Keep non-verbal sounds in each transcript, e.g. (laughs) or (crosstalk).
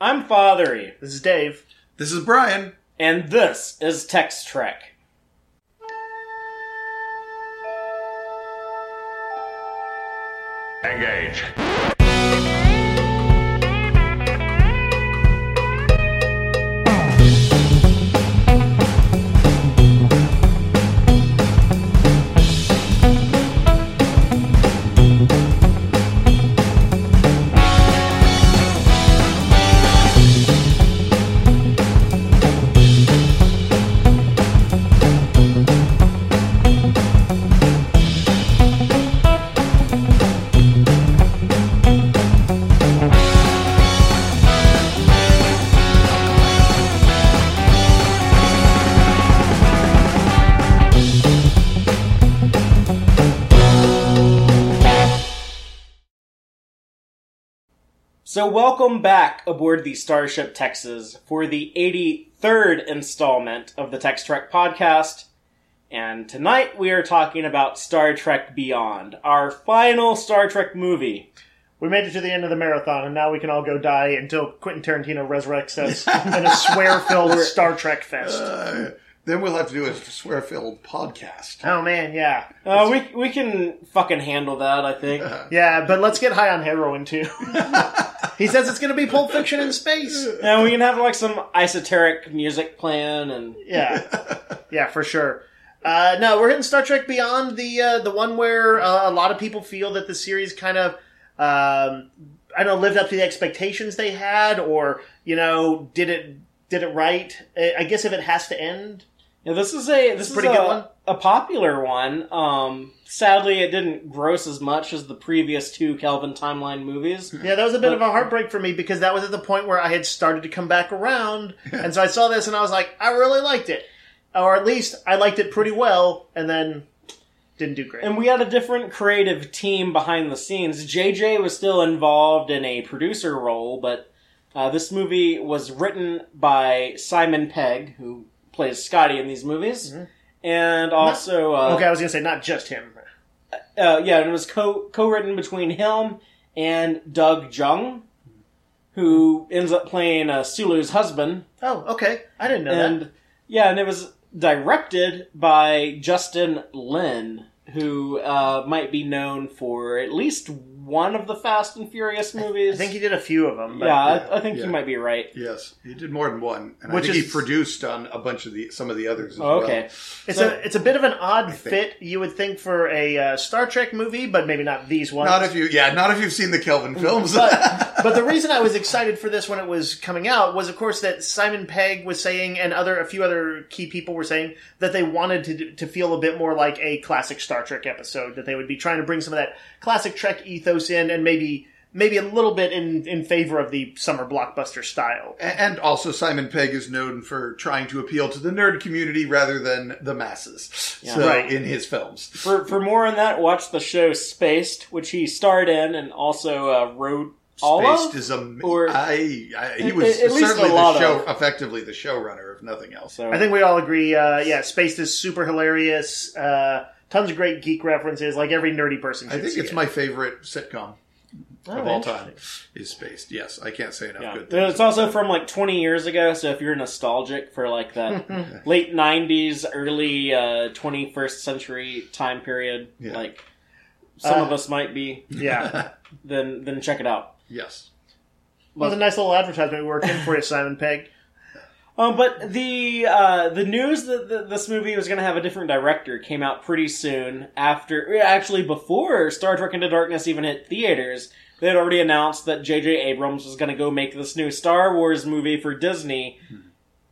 I'm Fathery, This is Dave. This is Brian. and this is Text Trek. Engage. So, welcome back aboard the Starship Texas for the 83rd installment of the Text Trek podcast. And tonight we are talking about Star Trek Beyond, our final Star Trek movie. We made it to the end of the marathon, and now we can all go die until Quentin Tarantino resurrects us in a swear-filled (laughs) Star Trek fest. Uh, then we'll have to do a swear-filled podcast. oh man, yeah, Uh, we, we can fucking handle that, I think. (laughs) yeah. But let's get high on heroin too. (laughs) he says it's going to be Pulp Fiction in space. And we can have like some esoteric music playing and Yeah, yeah, for sure. Uh, no, we're hitting Star Trek Beyond, the uh, the one where uh, a lot of people feel that the series kind of, um, I don't know, lived up to the expectations they had, or you know, did it did it right. I I guess if it has to end, Yeah, this is a this is pretty a, good one. a popular one. Um, sadly, it didn't gross as much as the previous two Kelvin timeline movies. (laughs) Yeah, that was a bit of a heartbreak for me because that was at the point where I had started to come back around, (laughs) and so I saw this and I was like, I really liked it, or at least I liked it pretty well, and then didn't do great. And we had a different creative team behind the scenes. JJ was still involved in a producer role, but uh, this movie was written by Simon Pegg, who plays Scotty in these movies, and also uh, Mm-hmm. okay, I was gonna say not just him. uh, yeah, and it was co co written between him and Doug Jung, who ends up playing uh, Sulu's husband, Oh, okay, I didn't know and that. yeah, and it was directed by Justin Lin, who uh, might be known for at least one of the Fast and Furious movies. I think he did a few of them. But, yeah, I, I think Yeah. you might be right. Yes, he did more than one, and Which I think is- he produced on a bunch of the some of the others as Oh, well. okay. it's So- a it's a bit of an odd fit. You would think for a uh, Star Trek movie, but maybe not these ones. Not if you, yeah, not if you've seen the Kelvin films. but (laughs) but the reason I was excited for this when it was coming out was, of course, that Simon Pegg was saying, and other a few other key people were saying that they wanted to to feel a bit more like a classic Star Trek episode. That they would be trying to bring some of that classic Trek ethos in, and maybe maybe a little bit in in favor of the summer blockbuster style. and also, Simon Pegg is known for trying to appeal to the nerd community rather than the masses. so, Right. in his films, For for more on that, watch the show Spaced, which he starred in and also uh, wrote all Spaced of. is a. or- I, I, he was at least certainly a lot the show, of. effectively the showrunner, if nothing else. So I think we all agree. Uh, yeah, Spaced is super hilarious. Uh, tons of great geek references, like every nerdy person. I think see it's it. my favorite sitcom Oh, of all time. Is Spaced? Yes, I can't say enough Yeah. good things. It's also from like 20 years ago, so if you're nostalgic for like that (laughs) late 90s, early uh, 21st century time period, Yeah. like some Uh, of us might be, Yeah. (laughs) then then check it out. yes. Well, it was a nice little advertisement we worked in for you, Simon Pegg. Um, but the uh, the news that th this movie was going to have a different director came out pretty soon after, actually before Star Trek Into Darkness even hit theaters. They had already announced that J.J. Abrams was going to go make this new Star Wars movie for Disney,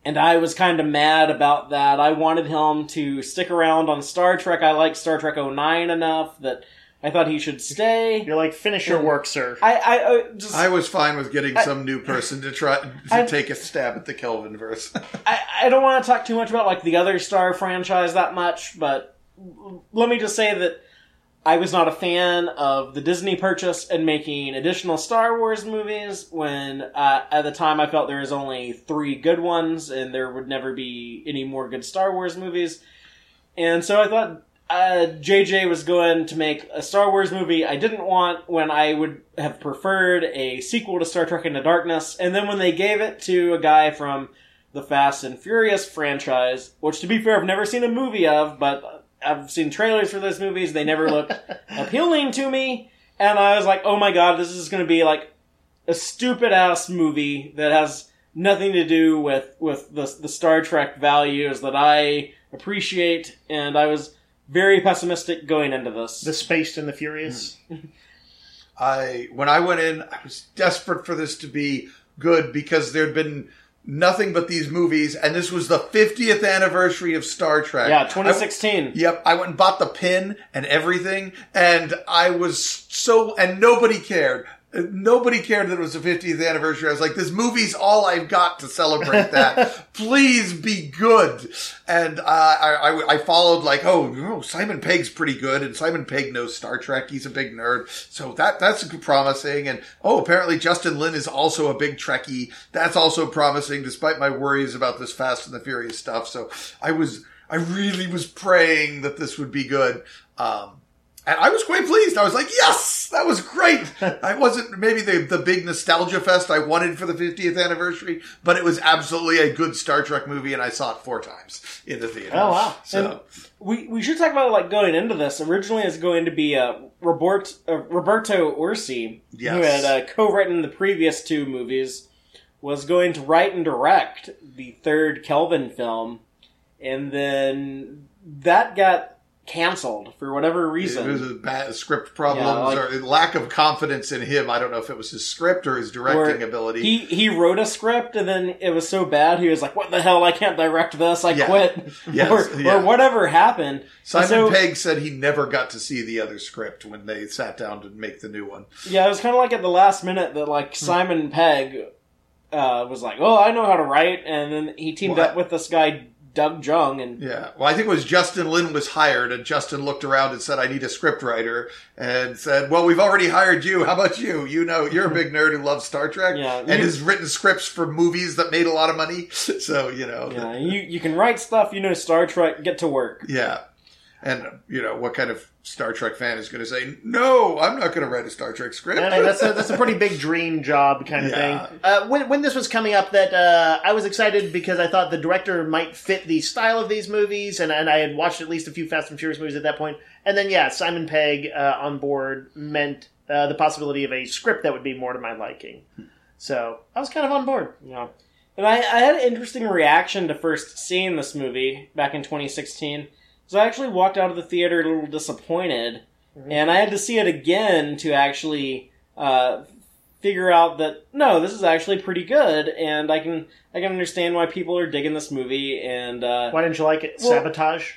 and I was kind of mad about that. I wanted him to stick around on Star Trek. I like Star Trek 09 enough that I thought he should stay. You're like, finish your work, sir. I, I, I just I was fine with getting some new person to try (laughs) to I- take a stab at the Kelvin verse. I, I don't want to talk too much about like the other Star franchise that much, but let me just say that I was not a fan of the Disney purchase and making additional Star Wars movies when uh, at the time I felt there was only three good ones and there would never be any more good Star Wars movies. And so I thought uh, JJ was going to make a Star Wars movie I didn't want when I would have preferred a sequel to Star Trek Into Darkness. And then when they gave it to a guy from the Fast and Furious franchise, which to be fair, I've never seen a movie of, but I've seen trailers for those movies. They never looked (laughs) appealing to me. And I was like, oh my god, this is going to be like a stupid ass movie that has nothing to do with, with the, the Star Trek values that I appreciate. And I was very pessimistic going into this. The Spaced and the Furious. Mm-hmm. (laughs) I when I went in, I was desperate for this to be good because there'd been nothing but these movies, and this was the 50th anniversary of Star Trek. yeah, I- 2016. Yep, I went and bought the pin and everything, and I was so, and nobody cared. Nobody cared that it was the 50th anniversary. I was like, this movie's all I've got to celebrate that. (laughs) Please be good. And uh, I, I, I followed like, oh, oh, Simon Pegg's pretty good, and Simon Pegg knows Star Trek. He's a big nerd, so that that's promising. And oh, apparently Justin Lin is also a big Trekkie. That's also promising, despite my worries about this Fast and the Furious stuff. So I was, I really was praying that this would be good. Um, and I was quite pleased. I was like, yes, that was great. (laughs) I wasn't maybe the, the big nostalgia fest I wanted for the 50th anniversary, but it was absolutely a good Star Trek movie, and I saw it four times in the theater. Oh, wow. So, We we should talk about like going into this. Originally, it's going to be uh, Robert, uh, Roberto Orci, Yes. who had uh, co-written the previous two movies, was going to write and direct the third Kelvin film, and then that got canceled for whatever it reason. was a bad script problems Yeah, like- or lack of confidence in him. I don't know if it was his script or his directing ability. He he wrote a script and then it was so bad he was like, "What the hell? I can't direct this. I Yeah. quit." (laughs) Yes, or, yeah. or whatever happened. Simon so- Pegg said he never got to see the other script when they sat down to make the new one. Yeah, it was kind of like at the last minute that like Hmm. Simon Pegg uh, was like, "Oh, I know how to write," and then he teamed What? up with this guy Doug Jung, and Yeah. Well, I think it was Justin Lin was hired, and Justin looked around and said, "I need a script writer," and said, "Well, we've already hired you. How about you? You know, you're a big nerd who loves Star Trek, Yeah, and has written scripts for movies that made a lot of money. (laughs) So you know, know, you you can write stuff. You know Star Trek. Get to work. yeah." And you know, what kind of Star Trek fan is going to say, "No, I'm not going to write a Star Trek script." I mean, that's a that's a pretty big dream job kind of Yeah. thing. Uh, when when this was coming up, that uh, I was excited because I thought the director might fit the style of these movies, and and I had watched at least a few Fast and Furious movies at that point. And then yeah, Simon Pegg uh, on board meant uh, the possibility of a script that would be more to my liking. So I was kind of on board. Yeah. And I, I had an interesting reaction to first seeing this movie back in 2016. So I actually walked out of the theater a little disappointed, and I had to see it again to actually uh, figure out that no, this is actually pretty good, and I can I can understand why people are digging this movie. And uh, Why didn't you like it? Well- Sabotage.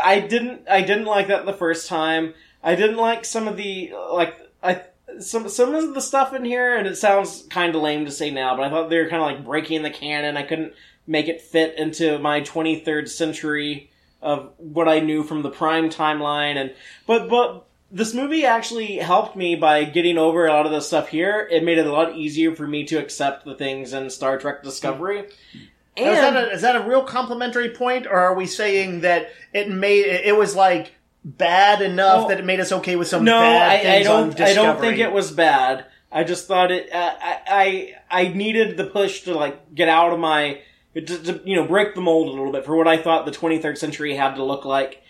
I didn't I didn't like that the first time. I didn't like some of the like I some some of the stuff in here, and it sounds kind of lame to say now, but I thought they were kind of like breaking the canon. I couldn't make it fit into my 23rd century of what I knew from the Prime timeline, and but but this movie actually helped me by getting over a lot of the stuff here. It made it a lot easier for me to accept the things in Star Trek Discovery. Now, is, that a, is that a real complimentary point, or are we saying that it made it, was like bad enough Well, that it made us okay with some no, bad I, I things on don't. I don't think it was bad. I just thought it. Uh, I, I I needed the push to like get out of my to, to you know break the mold a little bit for what I thought the 23rd century had to look like.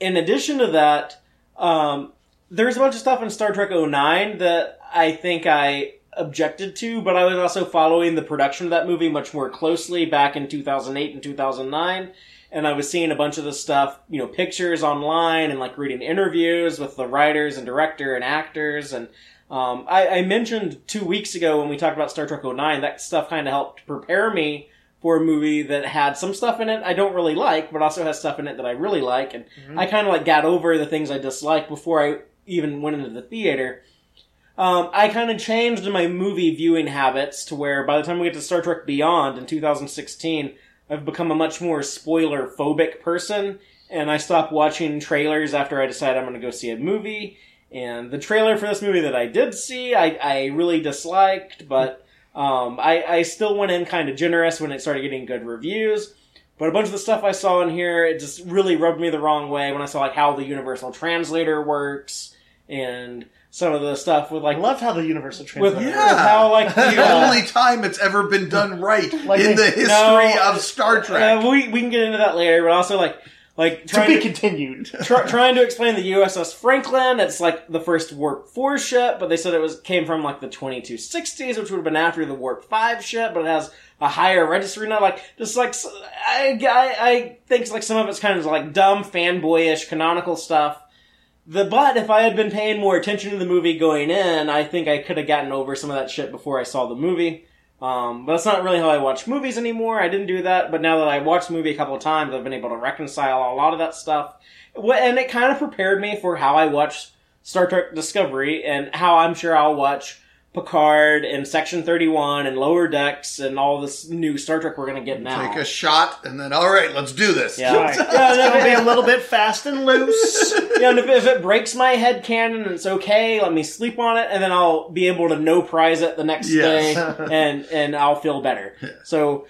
In addition to that, um, there's a bunch of stuff in Star Trek 09 that I think I objected to, but I was also following the production of that movie much more closely back in 2008 and 2009 and I was seeing a bunch of the stuff, you know, pictures online and like reading interviews with the writers and director and actors. And um, I, I mentioned two weeks ago when we talked about Star Trek 09, that stuff kind of helped prepare me for a movie that had some stuff in it I don't really like, but also has stuff in it that I really like. And I kind of like got over the things I dislike before I even went into the theater. Um, I kind of changed my movie viewing habits to where by the time we get to Star Trek Beyond in 2016, I've become a much more spoiler phobic person, and I stopped watching trailers after I decide I'm going to go see a movie. And the trailer for this movie that I did see, I, I really disliked, but um, I, I still went in kind of generous when it started getting good reviews. But a bunch of the stuff I saw in here, it just really rubbed me the wrong way when I saw like how the universal translator works and some of the stuff with I like love how the Universal Translator. with Yeah. how like (laughs) the uh, only time it's ever been done right (laughs) Like in the history No, of Star Trek. uh, we we can get into that later, but also like like to be to, continued. (laughs) try, trying to explain the USS Franklin. It's like the first Warp Four ship, but they said it was came from like the 2260s, which would have been after the Warp Five ship, but it has a higher registry now. Like just like I, I think like some of it's kind of like dumb fanboyish canonical stuff. The but if I had been paying more attention to the movie going in, I think I could have gotten over some of that shit before I saw the movie. Um, but that's not really how I watch movies anymore. I didn't do that, but now that I watched the movie a couple of times, I've been able to reconcile a lot of that stuff. And it kind of prepared me for how I watch Star Trek Discovery and how I'm sure I'll watch Picard and Section 31 and Lower Decks and all this new Star Trek we're going to get now. Take a shot and then, all right, let's do this. Yeah. Right. (laughs) Yeah, it's no, gonna be a little bit fast and loose. yeah, and if, if it breaks my head canon and it's okay, let me sleep on it, and then I'll be able to no prize it the next Yes. day, (laughs) and and I'll feel better. So,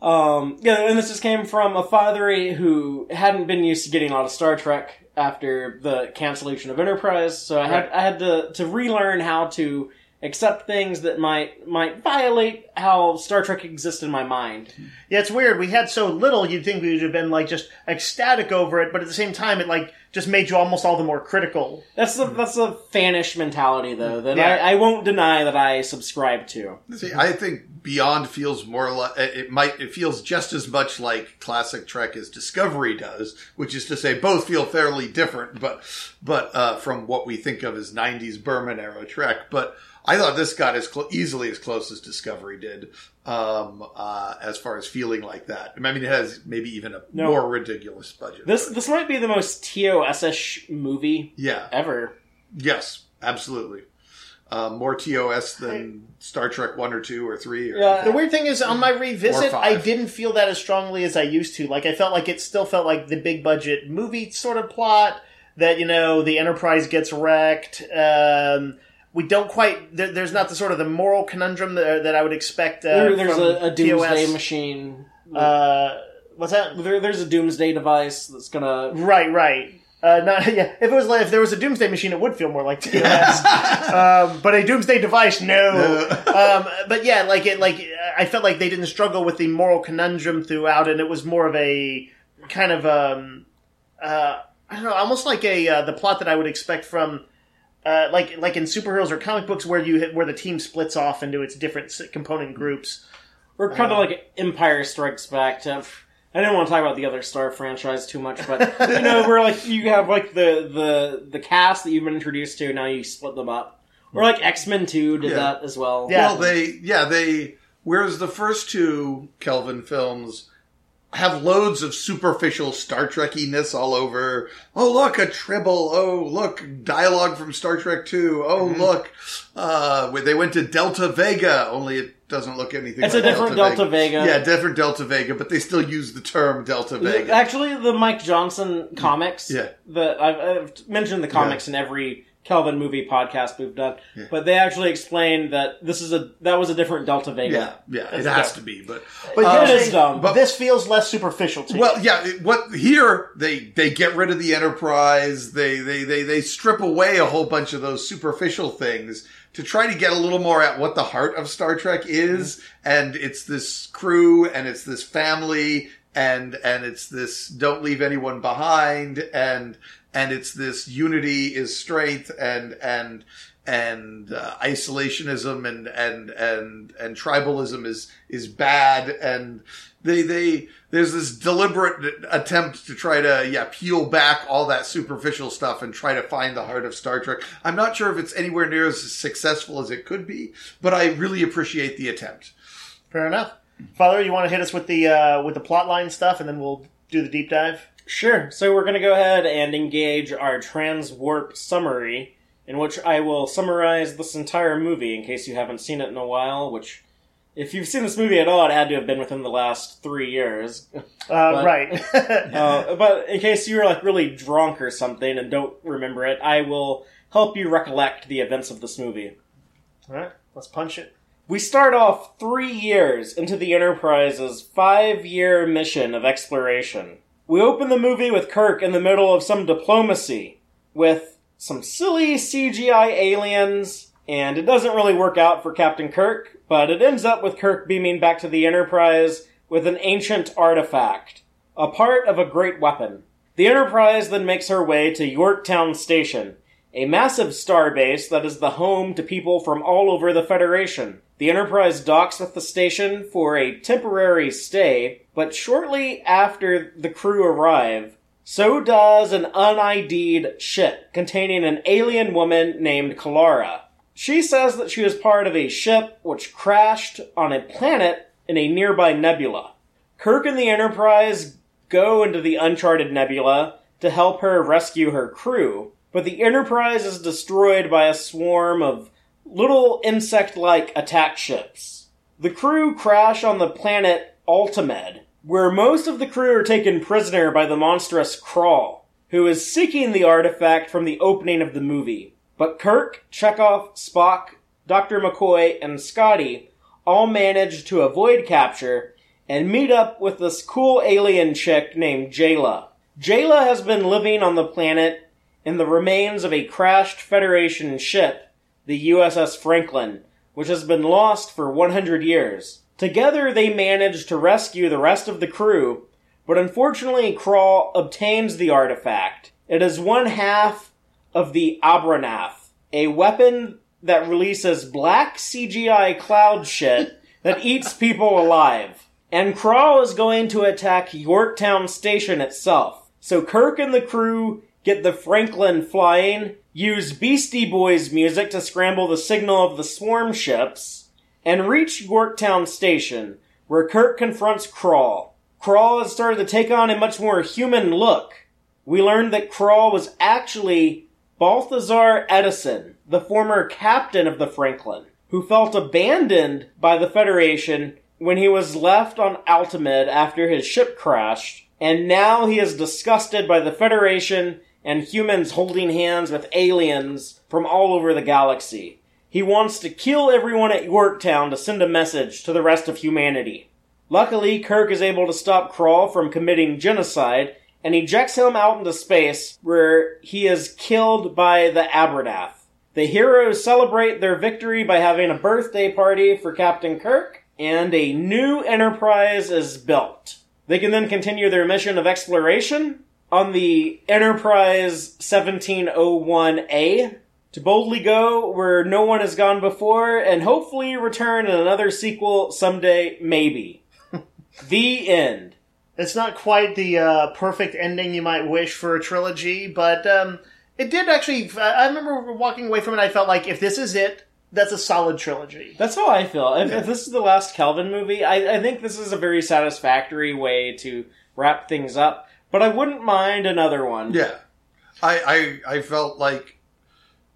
um, yeah, and this just came from a father who hadn't been used to getting a lot of Star Trek after the cancellation of Enterprise, so I had Right. I had to to relearn how to accept things that might might violate how Star Trek exists in my mind. Yeah, it's weird. We had so little, you'd think we would have been like just ecstatic over it, but at the same time, it like just made you almost all the more critical. That's the that's a fanish mentality though that Yeah. I, I won't deny that I subscribe to. See, I think Beyond feels more like it might. It feels just as much like classic Trek as Discovery does, which is to say, both feel fairly different, but but uh, from what we think of as '90s Berman era Trek. But I thought this got as clo- easily as close as Discovery did, um, uh, as far as feeling like that. I mean, it has maybe even a No. more ridiculous budget. This this might be the most TOS-ish movie yeah, ever. yes, absolutely. Uh, more TOS than Star Trek one or two or three. Or Yeah. The weird thing is, on my revisit. I didn't feel that as strongly as I used to. Like, I felt like it still felt like the big budget movie sort of plot that, you know, the Enterprise gets wrecked. Um, we don't quite, there, there's not the sort of the moral conundrum that, that I would expect. Uh, There, there's from a, a doomsday TOS. machine. Uh, what's that? there, there's a doomsday device that's gonna. Right, right. Uh, not, (laughs) yeah. If it was like, if there was a doomsday machine, it would feel more like (laughs) TOS. um, but a doomsday device, no. (laughs) um, but yeah, like it, like I felt like they didn't struggle with the moral conundrum throughout, and it was more of a kind of um, uh, I don't know, almost like a uh, the plot that I would expect from. Uh, like like in superheroes or comic books where you where the team splits off into its different component groups. We're kind of like Empire Strikes Back. To, I didn't want to talk about the other Star franchise too much, but you know, (laughs) we're like you have like the the the cast that you've been introduced to, now you split them up. Or like X Men Two did Yeah. that as well. Yeah. Well, they yeah they whereas the first two Kelvin films have loads of superficial Star Trekiness all over. Oh look, a tribble. Oh look, dialogue from Star Trek Two. Oh Mm-hmm. look, uh, where they went to Delta Vega. Only it doesn't look anything. It's like a different Delta Vega. Yeah, different Delta Vega, but they still use the term Delta Vega. Actually, the Mike Johnson comics. Yeah. The I've, I've mentioned the comics in every Kelvin movie podcast we've done, but they actually explained that this is a that was a different Delta Vega. yeah, yeah, it has dumb. to be, but But you're it is dumb. but- this feels less superficial to you. Well, yeah. What here they they get rid of the enterprise. They they they they strip away a whole bunch of those superficial things to try to get a little more at what the heart of Star Trek is, mm-hmm. and it's this crew and it's this family and and it's this don't leave anyone behind and and it's this unity is strength and and and uh, isolationism and and and and tribalism is is bad and they they there's this deliberate attempt to try to yeah peel back all that superficial stuff and try to find the heart of Star Trek. I'm not sure if it's anywhere near as successful as it could be, but I really appreciate the attempt. Fair enough. Father, you want to hit us with the uh, with the plot line stuff, and then we'll do the deep dive. Sure. So we're going to go ahead and engage our transwarp summary, in which I will summarize this entire movie in case you haven't seen it in a while. Which, if you've seen this movie at all, it had to have been within the last three years. (laughs) Uh, right. (laughs) uh, but in case you were like really drunk or something and don't remember it, I will help you recollect the events of this movie. All right. Let's punch it. We start off three years into the Enterprise's five year mission of exploration. We open the movie with Kirk in the middle of some diplomacy with some silly CGI aliens, and it doesn't really work out for Captain Kirk, but it ends up with Kirk beaming back to the Enterprise with an ancient artifact, a part of a great weapon. The Enterprise then makes her way to Yorktown Station, a massive starbase that is the home to people from all over the Federation. The Enterprise docks with the station for a temporary stay, but shortly after the crew arrive, so does an unID'd ship containing an alien woman named Kalara. She says that she was part of a ship which crashed on a planet in a nearby nebula. Kirk and the Enterprise go into the uncharted nebula to help her rescue her crew, but the Enterprise is destroyed by a swarm of little insect like attack ships. The crew crash on the planet Altamid, where most of the crew are taken prisoner by the monstrous Krall, who is seeking the artifact from the opening of the movie. But Kirk, Chekhov, Spock, Dr. McCoy, and Scotty all manage to avoid capture and meet up with this cool alien chick named Jaylah. Jaylah has been living on the planet in the remains of a crashed Federation ship, the USS Franklin, which has been lost for 100 years. Together they manage to rescue the rest of the crew, but unfortunately Krall obtains the artifact. It is one half of the Abronath, a weapon that releases black CGI cloud shit that (laughs) eats people alive. And Krall is going to attack Yorktown Station itself. So Kirk and the crew get the Franklin flying, use Beastie Boys music to scramble the signal of the swarm ships, and reach Yorktown Station, where Kirk confronts Krall. Krall has started to take on a much more human look. We learned that Krall was actually Balthazar Edison, the former captain of the Franklin, who felt abandoned by the Federation when he was left on Altamid after his ship crashed, and now he is disgusted by the Federation and humans holding hands with aliens from all over the galaxy. He wants to kill everyone at Yorktown to send a message to the rest of humanity. Luckily, Kirk is able to stop Krall from committing genocide and ejects him out into space where he is killed by the Abronath. The heroes celebrate their victory by having a birthday party for Captain Kirk, and a new Enterprise is built. They can then continue their mission of exploration on the Enterprise 1701A to boldly go where no one has gone before and hopefully return in another sequel someday, maybe. (laughs) the end. It's not quite the uh, perfect ending you might wish for a trilogy, but um, it did actually. I remember walking away from it. I felt like if this is it, that's a solid trilogy. That's how I feel. If, if this is the last Kelvin movie, I, I think this is a very satisfactory way to wrap things up. But I wouldn't mind another one. Yeah, I, I I felt like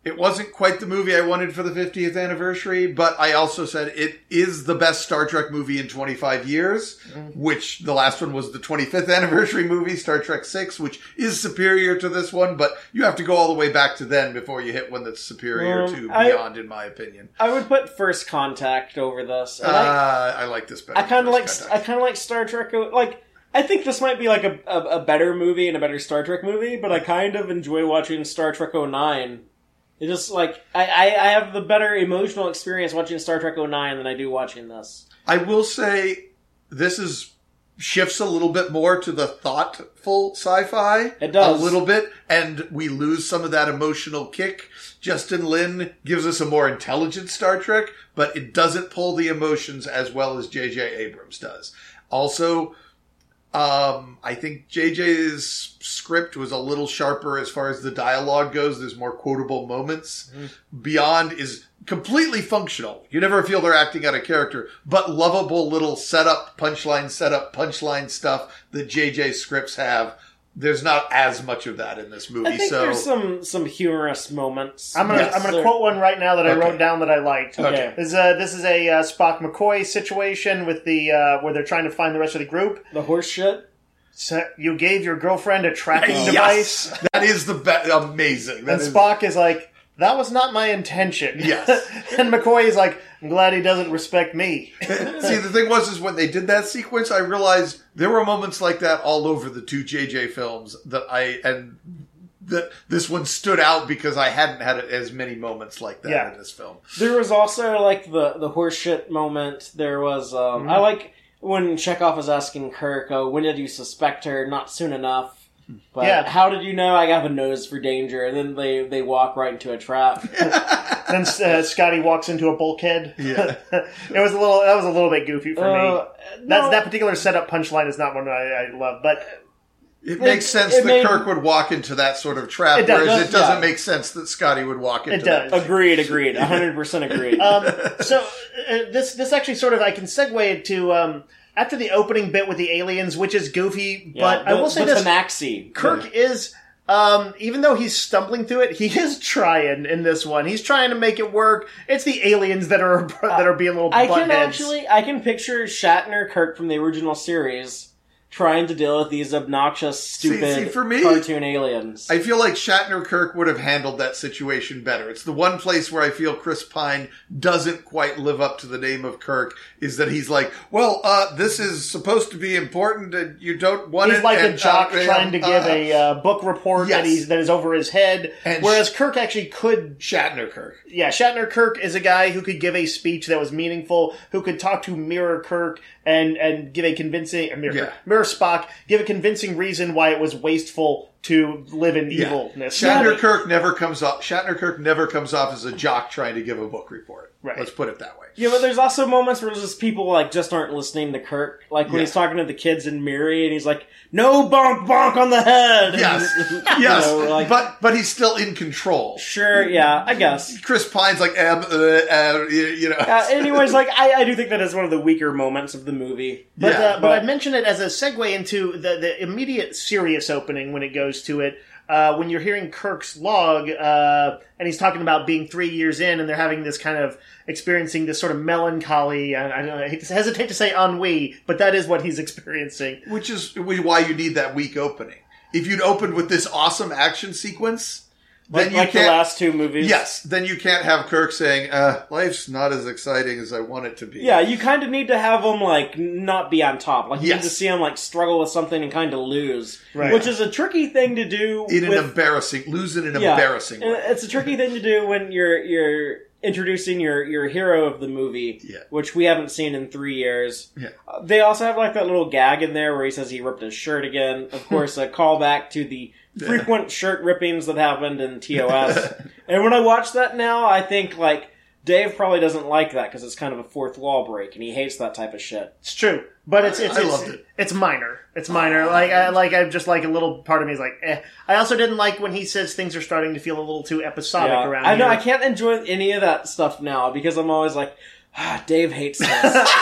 it wasn't quite the movie I wanted for the 50th anniversary, but I also said it is the best Star Trek movie in 25 years, which the last one was the 25th anniversary movie, Star Trek 6, which is superior to this one, but you have to go all the way back to then before you hit one that's superior Um, to I- Beyond, in my opinion. I would put First Contact over this. Uh, I, I like this better. I kind of like First I kind of like Star Trek. Like I think this might be like a, a a better movie and a better Star Trek movie, but I kind of enjoy watching Star Trek 09. It just like I, I, I have the better emotional experience watching Star Trek 09 than I do watching this. I will say this is shifts a little bit more to the thoughtful sci-fi. It does. a little bit, and we lose some of that emotional kick. Justin Lin gives us a more intelligent Star Trek, but it doesn't pull the emotions as well as J.J. Abrams does. Also, um, I think JJ's script was a little sharper as far as the dialogue goes. There's more quotable moments. Beyond is completely functional. You never feel they're acting out a character, but lovable little setup, punchline, setup, punchline stuff that JJ's scripts have. There's not as much of that in this movie. I think so there's some some humorous moments. I'm gonna Yes. I'm gonna There- quote one right now that I Okay. wrote down that I liked. Okay. This is a, this is a uh, Spock McCoy situation with the uh, where they're trying to find the rest of the group. the horse shit. So you gave your girlfriend a tracking (laughs) yes, device, that is the best. Amazing. That and is- Spock is like, that was not my intention. Yes. (laughs) and McCoy is like, I'm glad he doesn't respect me. (laughs) See, the thing was, is when they did that sequence, I realized there were moments like that all over the two JJ films that I and that this one stood out because I hadn't had as many moments like that Yeah. in this film. There was also like the the horseshit moment. There was um, I like when Chekhov was asking Kirk, "Oh, when did you suspect her? Not soon enough." But Yeah. how did you know I have a nose for danger? And then they they walk right into a trap. (laughs) then uh, Scotty walks into a bulkhead. Yeah. (laughs) it was a little. That was a little bit goofy for me. Uh, That no, that particular setup punchline is not one I, I love, but It makes sense it that made- Kirk would walk into that sort of trap, It does, whereas does, it doesn't yeah. make sense that Scotty would walk into It does. that. agreed, agreed, hundred percent agreed. um, so uh, this this actually sort of I can segue it to um, after the opening bit with the aliens, which is goofy, Yeah, but I will say the this: Teenaxi. Kirk is. Um, even though he's stumbling through it, he (laughs) is trying in this one. He's trying to make it work. It's the aliens that are (laughs) that are being a little I can heads. actually, I can picture Shatner, Kirk from the original series, trying to deal with these obnoxious, stupid see, for me- cartoon aliens. I feel like Shatner Kirk would have handled that situation better. It's the one place where I feel Chris Pine doesn't quite live up to the name of Kirk is that he's like, well, uh, this is supposed to be important and you don't want He's it. like a jock uh, trying to give uh, a uh, book report that he's that is over his head, And whereas Kirk actually could Shatner Kirk. yeah, Shatner Kirk is a guy who could give a speech that was meaningful, who could talk to Mirror Kirk and and give a convincing Mirror, Yeah. Mirror Spock, give a convincing reason why it was wasteful to live in Yeah. evilness. Shatner Kirk never comes off. Shatner Kirk never comes off as a jock trying to give a book report. Right. Let's put it that way. Yeah, but there's also moments where just people like just aren't listening to Kirk. Like when Yeah. he's talking to the kids in Miri, and he's like, "No bonk bonk on the head." (laughs) Yes, You yes, know, like- but but he's still in control. sure, yeah, I guess. Chris Pine's like, um, uh, uh, you you know. Uh, anyways, like (laughs) I, I do think that is one of the weaker moments of the movie. But, Yeah, uh, but, but- I mentioned it as a segue into the, the immediate serious opening when it goes to it. Uh, when you're hearing Kirk's log, uh, and he's talking about being three years in, and they're having this kind of experiencing this sort of melancholy. I, I, I hesitate to say ennui, but that is what he's (laughs) experiencing. Which is why you need that weak opening. If you'd opened with this awesome action sequence, then Like, you like the last two movies. yes, then you can't have Kirk saying, uh, "Life's not as exciting as I want it to be." Yeah, you kind of need to have him like not be on top. Like you Yes. need to see him like struggle with something and kind of lose, Right. which is a tricky thing to do. in an embarrassing, lose in an yeah, embarrassing way. It's a tricky thing to do when you're you're introducing your your hero of the movie, Yeah. which we haven't seen in three years. Yeah. Uh, they also have like that little gag in there where he says he ripped his shirt again. Of (laughs) course, a callback to the frequent shirt rippings that happened in TOS. (laughs) and when I watch that now, I think like. Dave probably doesn't like that because it's kind of a fourth wall break, and he hates that type of shit. It's true, but it's it's I it's, loved it. it's minor. It's minor. Like I like I'm just like a little part of me is like, eh. I also didn't like when he says things are starting to feel a little too episodic Yeah. around. I know here. I can't enjoy any of that stuff now because I'm always like, ah, Dave hates this. (laughs)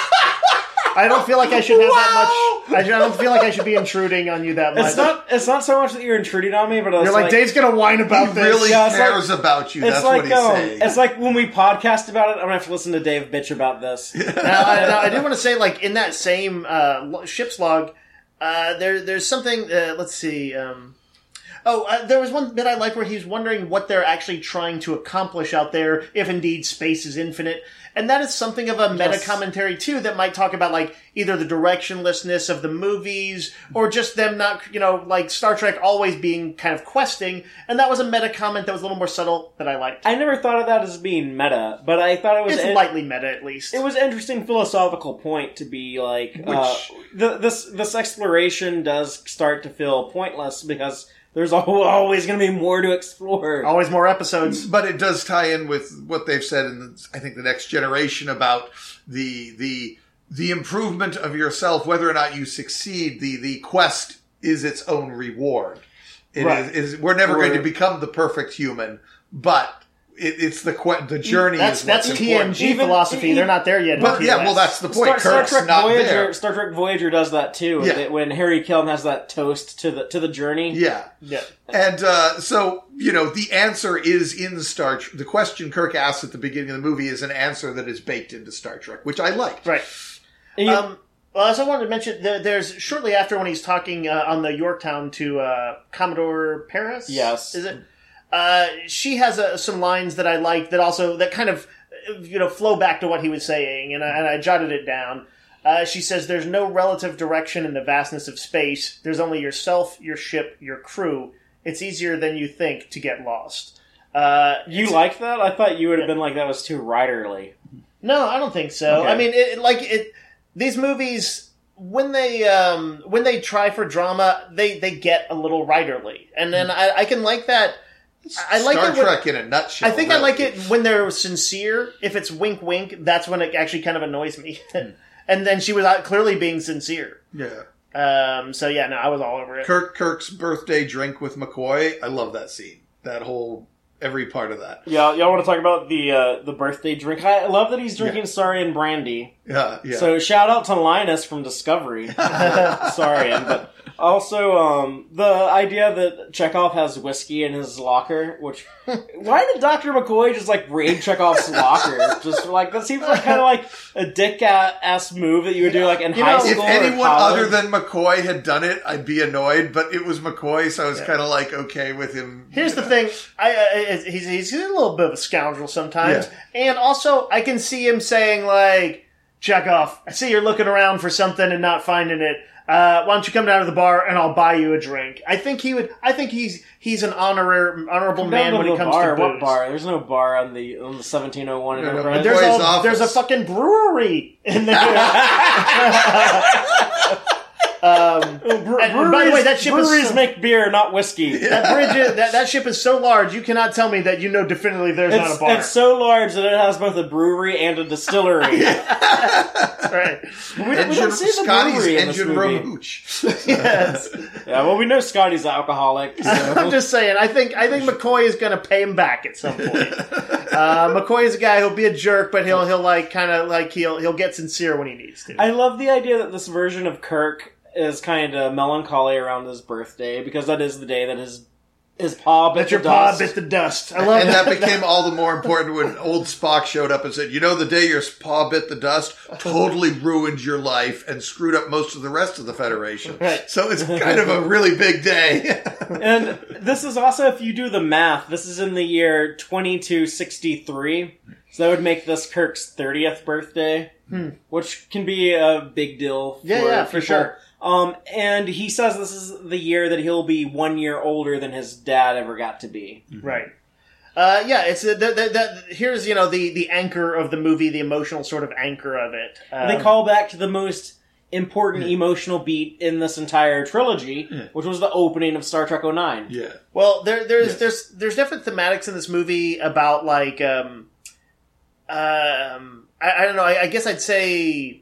I don't feel like I should have that much. I I don't feel like I should be intruding on you that much. it's not. It's not so much that you're intruding on me, but You're like, Dave's gonna whine He about this. really Yeah, it's like- cares about you. It's That's like what he's um, saying. it's like when we podcast about it, I'm gonna have to listen to Dave bitch about this. now, I, now, I did want to say, like in that same uh, ship's log, uh, there there's something. Uh, let's see. Um, oh, uh, there was one bit I like where he's wondering what they're actually trying to accomplish out there, if indeed space is infinite. And that is something of a meta Yes. commentary too that might talk about like either the directionlessness of the movies or just them not, you know, like Star Trek always being kind of questing. And that was a meta comment that was a little more subtle that I liked. I never thought of that as being meta, but I thought it was It's in- lightly meta at least. it was an interesting philosophical point to be like uh, the, this this exploration does start to feel pointless because there's (laughs) always going to be more to explore. Always more episodes. but it does tie in with what they've said in the, I think the next generation about the the the improvement of yourself, whether or not you succeed. The the quest is its own reward. It is Right. is- we're never going to become the perfect human, but it, it's the que- the journey. That's is what's that's important. TNG Even- philosophy. even- They're not there yet. But yeah, well, that's the point. Star, Star Kirk's Trek not Voyager, there. Star Trek Voyager does that too. Yeah. that when Harry Kim has that toast to the to the journey. Yeah. yeah. And uh, so, you know, the answer is in Star Trek. The question Kirk asks at the beginning of the movie is an answer that is baked into Star Trek, which I liked. Right. And you- Um, well, as I wanted to mention, there's shortly after when he's talking uh, on the Yorktown to uh, Commodore Paris. Yes. is it? Uh, she has uh, some lines that I like that also that kind of you know flow back to what he was saying, and I, and I jotted it down. Uh, she says, "There's no relative direction in the vastness of space. There's only yourself, your ship, your crew. It's easier than you think to get lost." Uh, You like that? I thought you would have been like that was too writerly. no, I don't think so. Okay. I mean, it, like it. These movies, when they um, when they try for drama, they they get a little writerly, and then I, I can like that. I like Star it when- Trek in a nutshell. I think I like it when they're sincere. If it's wink, wink, that's when it actually kind of annoys me. (laughs) and then she was out clearly being sincere. Yeah. Um, so yeah, no, I was all over it. Kirk Kirk's birthday drink with McCoy. I love that scene. That whole every part of that. Yeah, y'all want to talk about the uh, the birthday drink? I love that he's drinking Saurian brandy. Yeah, yeah. So shout out to Linus from Discovery. (laughs) Sorry, but also um, the idea that Chekhov has whiskey in his locker. Which why did Doctor McCoy just like raid Chekhov's locker? Just like that seems like kind of like a dick ass move that you would do like in You high know, if school. or anyone college. other than McCoy had done it, I'd be annoyed. But it was McCoy, so I was Yeah. kind of like okay with him. Here's the thing: I, uh, he's he's a little bit of a scoundrel sometimes, and also I can see him saying like, "Chekhov, I see you're looking around for something and not finding it. Uh, why don't you come down to the bar and I'll buy you a drink?" I think he would. I think he's he's an honorar, honorable man when it the comes bar. to What bar? There's no bar on the on the 1701 No, no, Enterprise. There's Boy's a office. there's a fucking brewery in there. (laughs) (laughs) um, Bre- and by the way, that ship is breweries so- make beer, not whiskey. that bridge, is, that, that ship is so large, you cannot tell me that you know definitively there's not It's, a bar. it's so large that it has both a brewery and a distillery. (laughs) right. We, we don't see the Scotty's brewery in this engine movie. room hooch. (laughs) Yes. Yeah, well, we know Scotty's an alcoholic. (laughs) So. I'm just saying. I think I think McCoy is going to pay him back at some point. Uh, McCoy is a guy who'll be a jerk, but he'll he'll like kind of like he'll he'll get sincere when he needs to. I love the idea that this version of Kirk is kind of melancholy around his birthday because that is the day that his his paw bit Let your the paw bit the dust. I love and that. that became (laughs) all the more important when old Spock showed up and said, "You know, the day your paw bit the dust totally ruined your life and screwed up most of the rest of the Federation." Right. So it's kind of a really big day. (laughs) and this is also, if you do the math, this is in the year 2263. So that would make this Kirk's 30th birthday, which can be a big deal for Hmm. Yeah, yeah, for sure. Um, and he says this is the year that he'll be one year older than his dad ever got to be. right. Uh, yeah, it's uh, that, that, that, here's you know the the anchor of the movie, the emotional sort of anchor of it. And they Um, call back to the most important emotional beat in this entire trilogy, which was the opening of Star Trek 09. yeah. Well, there, there's Yes. there's there's different thematics in this movie about like um, um, I, I don't know. I, I guess I'd say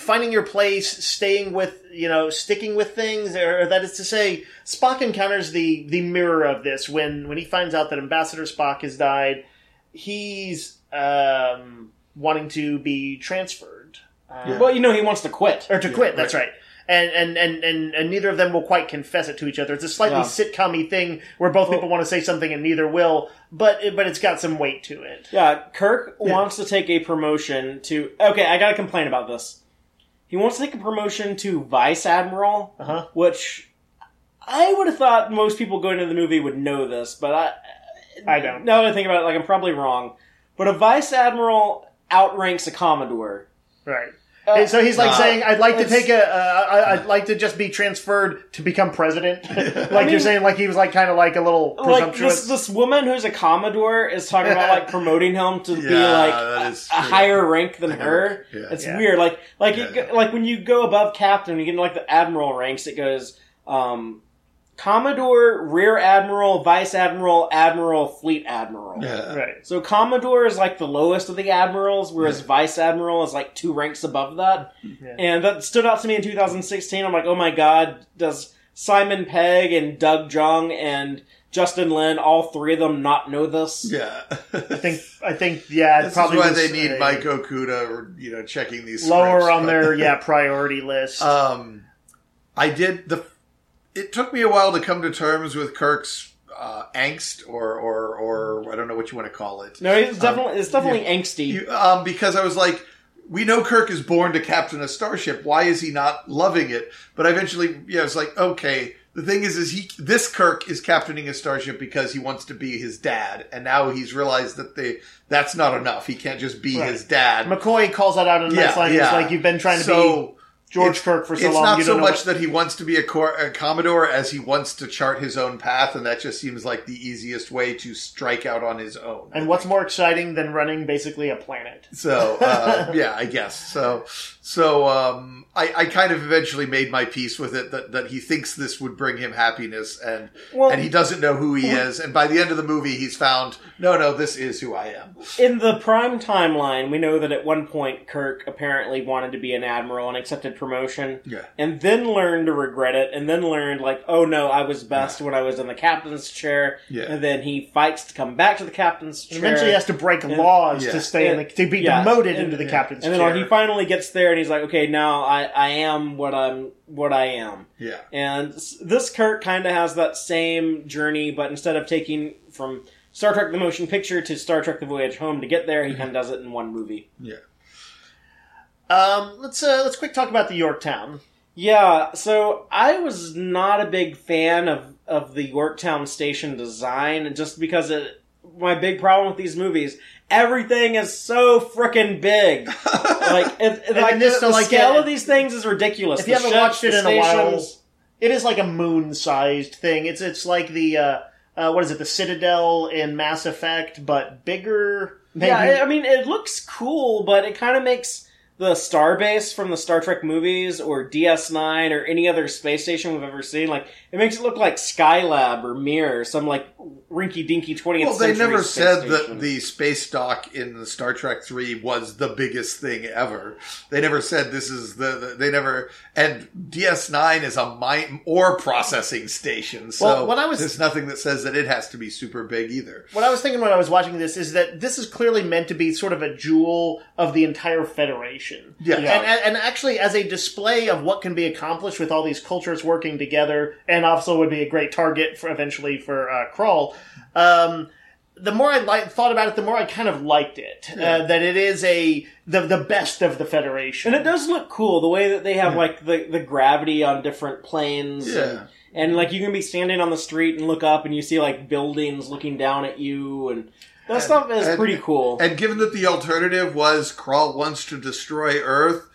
finding your place, staying with you know, sticking with things, or that is to say, Spock encounters the the mirror of this when when he finds out that Ambassador Spock has died. He's um, wanting to be transferred. Uh, Well, you know, he wants to quit. or to quit. That's right. And, and and and and neither of them will quite confess it to each other. It's a slightly Yeah. sitcom-y thing where both people want to say something and neither will, but it, but it's got some weight to it. Yeah, Kirk wants to take a promotion to. Okay, I gotta complain about this. He wants to take a promotion to Vice Admiral, Uh huh. which I would have thought most people going to the movie would know this, but I. I don't. Now that I think about it, like I'm probably wrong. But a Vice Admiral outranks a Commodore. Right. Uh, And so he's like nah. saying, "I'd like to take a, uh, I- I'd like to just be transferred to become president." (laughs) like mean- you're saying, like he was like kind of like a little like presumptuous. this, this woman who's a Commodore is talking about like promoting him to be like a, a higher rank than Higher her. yeah. It's Yeah. weird. Like like it, like when you go above captain, you get into like the admiral ranks. It goes um, Commodore, Rear Admiral, Vice Admiral, Admiral, Fleet Admiral. Yeah. right. So Commodore is like the lowest of the admirals, whereas Vice Admiral is like two ranks above that. Yeah. And that stood out to me in 2016. I'm like, oh my god, does Simon Pegg and Doug Jung and Justin Lin, all three of them, not know this? Yeah. I think I think yeah. It This probably is why they need Mike Okuda, or you know, checking these lower scripts, on but- their yeah priority list. Um, I did the. It took me a while to come to terms with Kirk's uh, angst, or or or I don't know what you want to call it. No, it's definitely it's definitely angsty. You, um, because I was like, we know Kirk is born to captain a starship. Why is he not loving it? But I eventually, yeah, it's like, okay, the thing is, is he this Kirk is captaining a starship because he wants to be his dad, and now he's realized that they that's not enough. He can't just be Right. his dad. McCoy calls that out in nice Yeah, line. He's like, "You've been trying to So, be George it's- Kirk for so it's long. not you so much that he wants to be a, cor- a commodore as he wants to chart his own path, and that just seems like the easiest way to strike out on his own. And what's more exciting than running basically a planet? So uh, (laughs) yeah, I guess so. So um, I, I kind of eventually made my peace with it that, that he thinks this would bring him happiness, and Well- and he doesn't know who he is. And by the end of the movie, he's found no, no, this is who I am. In the prime timeline, we know that at one point Kirk apparently wanted to be an admiral and accepted promotion. Yeah. And then learned to regret it, and then learned, like, oh no, I was best when I was in the captain's chair. Yeah. And then he fights to come back to the captain's chair. Eventually, he has to break laws yeah. to stay in the, to be Yeah. demoted And- into the yeah. captain's and then chair. he finally gets there, and he's like, okay, now I, I am what I'm what I am. Yeah, And this Kirk kind of has that same journey, but instead of taking from Star Trek the Motion Picture to Star Trek the Voyage Home to get there, he kind of does it in one movie. yeah. um, let's uh, let's quick talk about the Yorktown. Yeah, so I was not a big fan of, of the Yorktown station design, just because it. My big problem with these movies, everything is so freaking big. (laughs) like, it, it- like this the, the like, scale of these things is ridiculous. If you The haven't ships, watched it in a while, it is like a moon-sized thing. It's it's like the uh, uh, what is it, the Citadel in Mass Effect, but bigger. Maybe. Yeah, I- I mean, it looks cool, but it kind of makes the Starbase from the Star Trek movies or DS9 or any other space station we've ever seen, like, it makes it look like Skylab or Mir, some, like, rinky dinky 20th Well, they never said station. that the space dock in the Star Trek Three was the biggest thing ever. They never said this is the. the they never. And DS9 is a mine or processing station, so Well, what I was- there's nothing that says that it has to be super big either. What I was thinking when I was watching this is that this is clearly meant to be sort of a jewel of the entire Federation. Yeah. And, and, and actually, as a display of what can be accomplished with all these cultures working together, and also would be a great target for eventually for uh, Krall. Um, the more I li- thought about it, the more I kind of liked it. Uh, that it is a the the best of the Federation. And it does look cool, the way that they have, like, the, the gravity on different planes. Yeah. And, and, like, you can be standing on the street and look up and you see, like, buildings looking down at you, and that stuff is and- pretty cool. And given that the alternative was Krall wants to destroy Earth,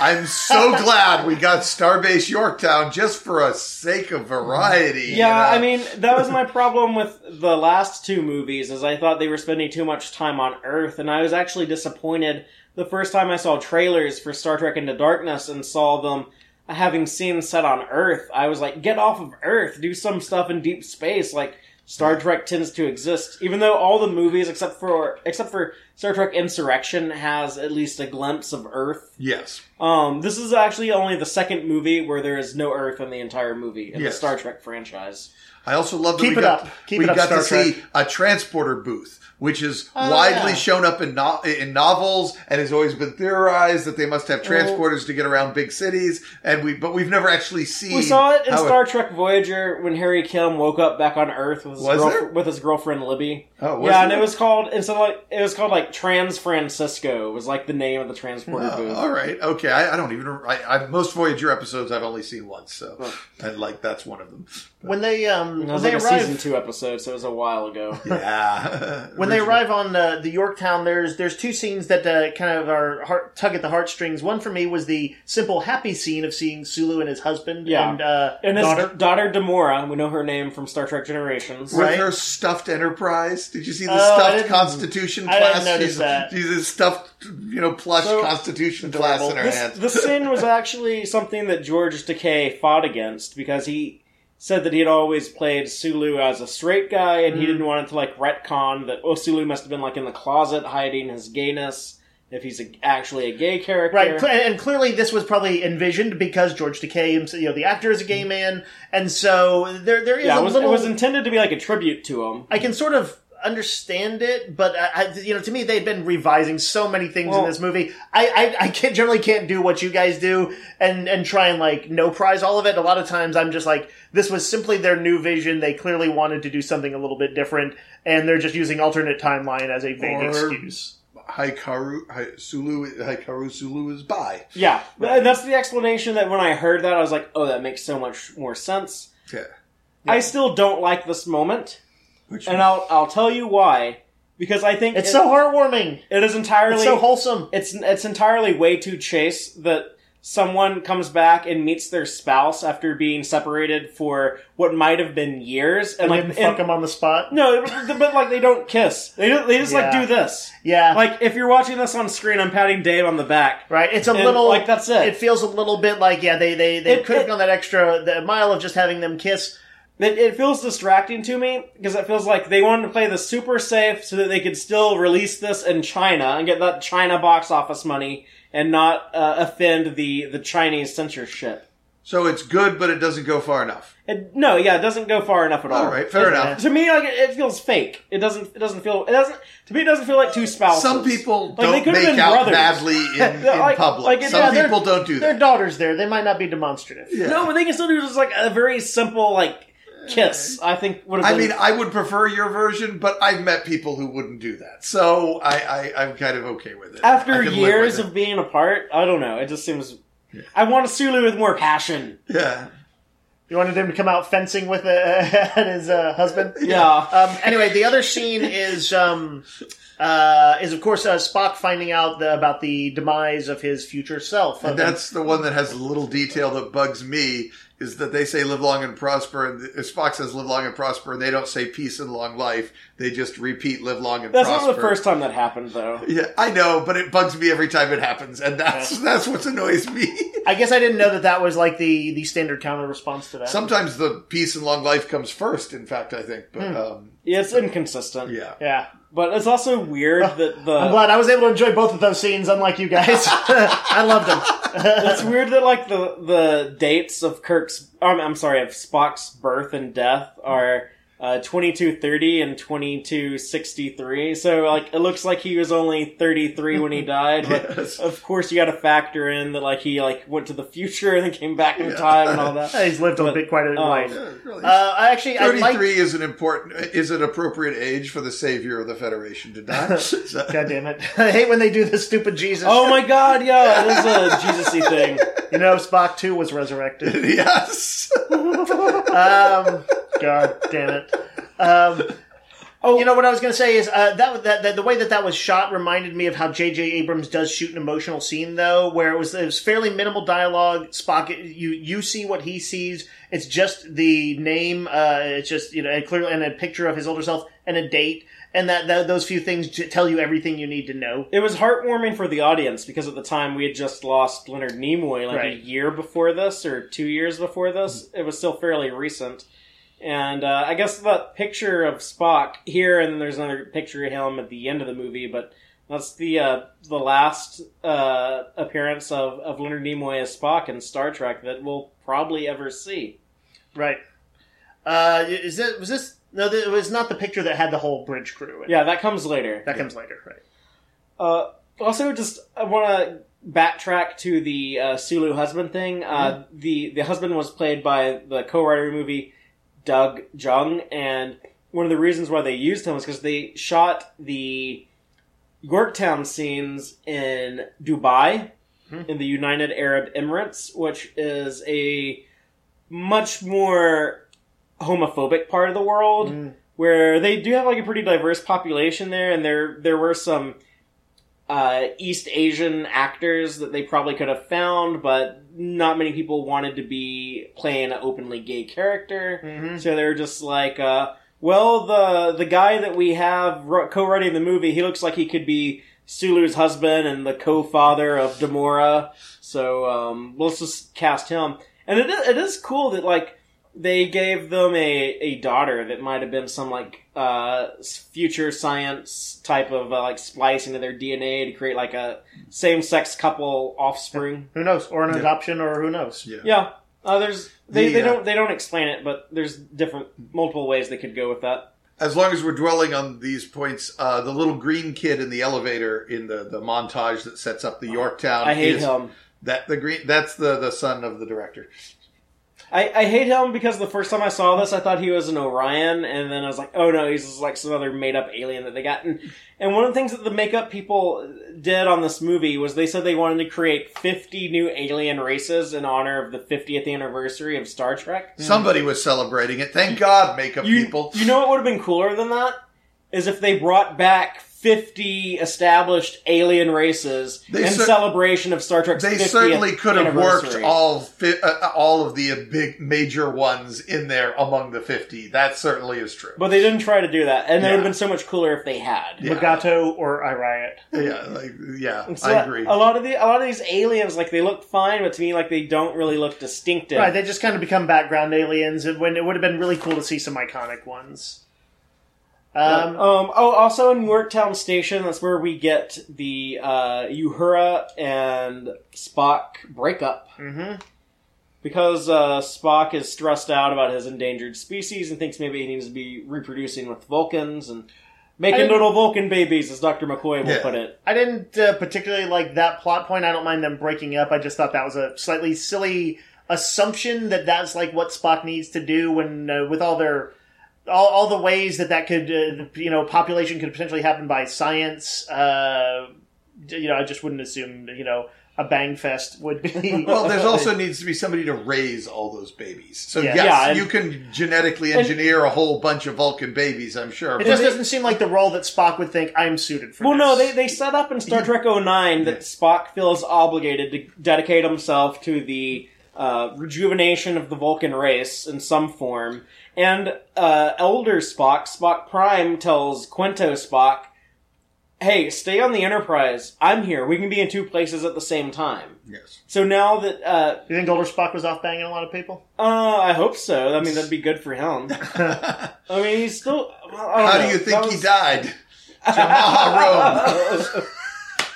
I'm so (laughs) glad we got Starbase Yorktown just for a sake of variety. you Yeah, know? I mean that was my problem with the last two movies, is I thought they were spending too much time on Earth, and I was actually disappointed the first time I saw trailers for Star Trek Into Darkness and saw them having scenes set on Earth. I was like, get off of Earth, do some stuff in deep space, like Star Trek tends to exist. Even though all the movies, except for except for Star Trek Insurrection, has at least a glimpse of Earth. yes. Um, this is actually only the second movie where there is no Earth in the entire movie in Yes. the Star Trek franchise. I also love that Keep we it got, up. Keep we it up, got to Star see a transporter booth, which is Oh, widely yeah. shown up in no- in novels and has always been theorized that they must have oh. transporters to get around big cities. And we, but we've never actually seen. We saw it in Star Trek Voyager when Harry Kim woke up back on Earth with his, girlf- with his girlfriend Libby. Oh, was yeah, and it was called instead of like it was called like Trans Francisco It was like the name of the transporter Oh, booth. all right, okay. I, I don't even. I, I most Voyager episodes I've only seen once, so and like that's one of them. when they um It when was they like a arrive season two episode, so it was a while ago. (laughs) Yeah. (laughs) when they arrive on uh, the Yorktown, there's there's two scenes that uh, kind of are heart, tug at the heartstrings. One for me was the simple happy scene of seeing Sulu and his husband Yeah. and uh, And his daughter. daughter, Demora, we know her name from Star Trek Generations. With Right. her stuffed Enterprise, did you see the Oh, stuffed didn't- Constitution I class? didn't notice she's, that. she's a stuffed, you know, plush So- Constitution class in her This, hand. this sin was (laughs) actually something that George Takei fought against because he said that he had always played Sulu as a straight guy and he hmm. didn't want it to like retcon that oh Sulu must have been like in the closet hiding his gayness if he's a, actually a gay character. Right, and clearly this was probably envisioned because George Takei, himself- you know, the actor is a gay hmm. man, and so there there is Yeah, a it was, little. it was intended to be like a tribute to him. I can sort of understand it, but I, I, you know, to me, they'd been revising so many things in this movie. I, I, I can't, generally can't do what you guys do and and try and like no prize all of it. A lot of times, I'm just like, this was simply their new vision. They clearly wanted to do something a little bit different, and they're just using alternate timeline as a vague Or- excuse. Haikaru, Hai- Sulu, Haikaru Sulu is bi. Yeah, and that's the explanation that when I heard that I was like, oh, that makes so much more sense. Yeah. I still don't like this moment, Which and I'll I'll tell you why. Because I think It's it, so heartwarming. it is entirely It's so wholesome. it's it's entirely way too chase that someone comes back and meets their spouse after being separated for what might have been years, and And like didn't and- fuck him on the spot. no, but, like they don't kiss. They don't, they just like do this. Yeah. Like if you're watching this on screen, I'm patting Dave on the back. Right, it's a little like, that's it. It feels a little bit like yeah, they they, they It- could have gone that extra the mile of just having them kiss. It, it feels distracting to me because it feels like they wanted to play the super safe so that they could still release this in China and get that China box office money and not uh, offend the the Chinese censorship. so it's good, but it doesn't go far enough. It, no, yeah, it doesn't go far enough at all. All right, fair Yeah. enough. To me, like it, it feels fake. It doesn't. It doesn't feel. It doesn't. To me, it doesn't feel like two spouses. Some people Like, don't could've make been out brothers. badly (laughs) in, in like- public. like, Some yeah, they're- people don't do that. Their daughters there, they might not be demonstrative. Yeah. No, but they can still do just like a very simple like kiss. I think would have. I been, mean, I would prefer your version, but I've met people who wouldn't do that, so I, I I'm kind of okay with it. I after can live years with of being apart, I don't know. It just seems. I want a Sulu with more passion. yeah, You wanted him to come out fencing with uh, (laughs) his uh, husband. (laughs) Yeah. Um, anyway, the other scene is um, uh, is of course uh, Spock finding out the, about the demise of his future self. and Of- that's the one that has a little detail that bugs me. Is that they say live long and prosper, and Spock says live long and prosper, and they don't say peace and long life. They just repeat live long and That's prosper. That's not the first time that happened, though. Yeah, I know, but it bugs me every time it happens, and that's that's what annoys me. (laughs) I guess I didn't know that that was like the the standard counter response to that. Sometimes the peace and long life comes first. In fact, I think, but um, Yeah, it's inconsistent. yeah, yeah. But it's also weird that the I'm glad I was able to enjoy both of those scenes, unlike you guys. (laughs) I loved them. it's weird that like the the dates of Kirk's um, I'm sorry of Spock's birth and death are uh, 2230 and 2263 so like it looks like he was only 33 when he (laughs) died but Yes. of course you got to factor in that like he like went to the future and then came back in Yeah. time and all that (laughs) He's lived a But, bit quite a um, life. Yeah, really. Uh, I actually, I like. Thirty-three is an important is an appropriate age for the savior of the Federation to die. So- (laughs) God damn it! I hate when they do the stupid Jesus. oh my god yeah it is a jesus-y thing You know, Spock too was resurrected. yes. Um, God damn it. Um, oh you know what I was going to say is uh, that, that that the way that that was shot reminded me of how J.J. Abrams does shoot an emotional scene though, where it was it was fairly minimal dialogue. Spock, you you see what he sees. It's just the name. Uh, it's just you know clearly and a picture of his older self and a date, and that, that those few things j- tell you everything you need to know. It was heartwarming for the audience because at the time we had just lost Leonard Nimoy like a year before this or two years before this. It was still fairly recent. And uh, I guess that picture of Spock here, and then there's another picture of him at the end of the movie, but that's the uh, the last uh, appearance of, of Leonard Nimoy as Spock in Star Trek that we'll probably ever see. Right. Uh, is it was this? No, it was not the picture that had the whole bridge crew. In. Yeah, that comes later. that comes later. Right. Uh, also, just I want to backtrack to the uh, Sulu husband thing. Uh, the the husband was played by the co-writer movie Doug Jung, and one of the reasons why they used him was because they shot the Yorktown scenes in Dubai, Hmm. in the United Arab Emirates, which is a much more homophobic part of the world Mm. where they do have like a pretty diverse population there, and there there were some uh, East Asian actors that they probably could have found, but not many people wanted to be playing an openly gay character. Mhm. So they were just like, uh, well, the the guy that we have co-writing the movie, he looks like he could be Sulu's husband and the co-father of Demora. So um, let's just cast him. And it is, it is cool that like they gave them a, a daughter that might have been some like uh, future science type of uh, like splicing into their DNA to create like a same sex couple offspring. Who knows? Or an Yeah. adoption, or who knows? Yeah. Yeah, uh, there's they, The, they uh, don't they don't explain it, but there's different multiple ways they could go with that. As long as we're dwelling on these points, uh, the little green kid in the elevator in the, the montage that sets up the Yorktown. I hate is- him. That the green that's the the son of the director. I, I hate him because the first time I saw this, I thought he was an Orion, and then I was like, oh no, he's just like some other made up alien that they got. And, and one of the things that the makeup people did on this movie was they said they wanted to create 50 new alien races in honor of the 50th anniversary of Star Trek. Hmm. Somebody was celebrating it. Thank God, makeup You, people. you know what would have been cooler than that? Is if they brought back 50 established alien races They in cer- celebration of Star Trek's they 50th certainly could have worked all fi- uh, all of the uh, big major ones in there among the 50. That certainly is true. But they didn't try to do that, and it would have been so much cooler if they had. Yeah. Legato or I Riot. yeah, like, yeah, So I agree. A lot of the a lot of these aliens, like they look fine, but to me, like they don't really look distinctive. Right, they just kind of become background aliens, and when it would have been really cool to see some iconic ones. Um, Um, oh, also in Yorktown Station, that's where we get the uh, Uhura and Spock breakup. mhm. Because uh, Spock is stressed out about his endangered species and thinks maybe he needs to be reproducing with Vulcans and making little Vulcan babies, as Dr. McCoy will Yeah. put it. I didn't uh, particularly like that plot point. I don't mind them breaking up. I just thought that was a slightly silly assumption that that's like what Spock needs to do when uh, with all their all, all the ways that that could uh, you know population could potentially happen by science. Uh, you know, I just wouldn't assume you know a bang fest would be. (laughs) well, there's also (laughs) needs to be somebody to raise all those babies. So Yeah. yes, Yeah, and- you can genetically engineer a whole bunch of Vulcan babies. I'm sure. It but- just doesn't seem like the role that Spock would think I'm suited for. Well, this. no, they, they set up in Star Trek 09 that Spock feels obligated to dedicate himself to the uh, rejuvenation of the Vulcan race in some form. And uh, elder Spock, Spock Prime, tells Quinto Spock, hey, stay on the Enterprise. I'm here. We can be in two places at the same time. yes. So now that, uh, You think Elder Spock was off banging a lot of people? uh, I hope so. I mean, that'd be good for him. (laughs) I mean, he's still. well, I don't How know. do you think was- he died? Jamaha (laughs) (laughs)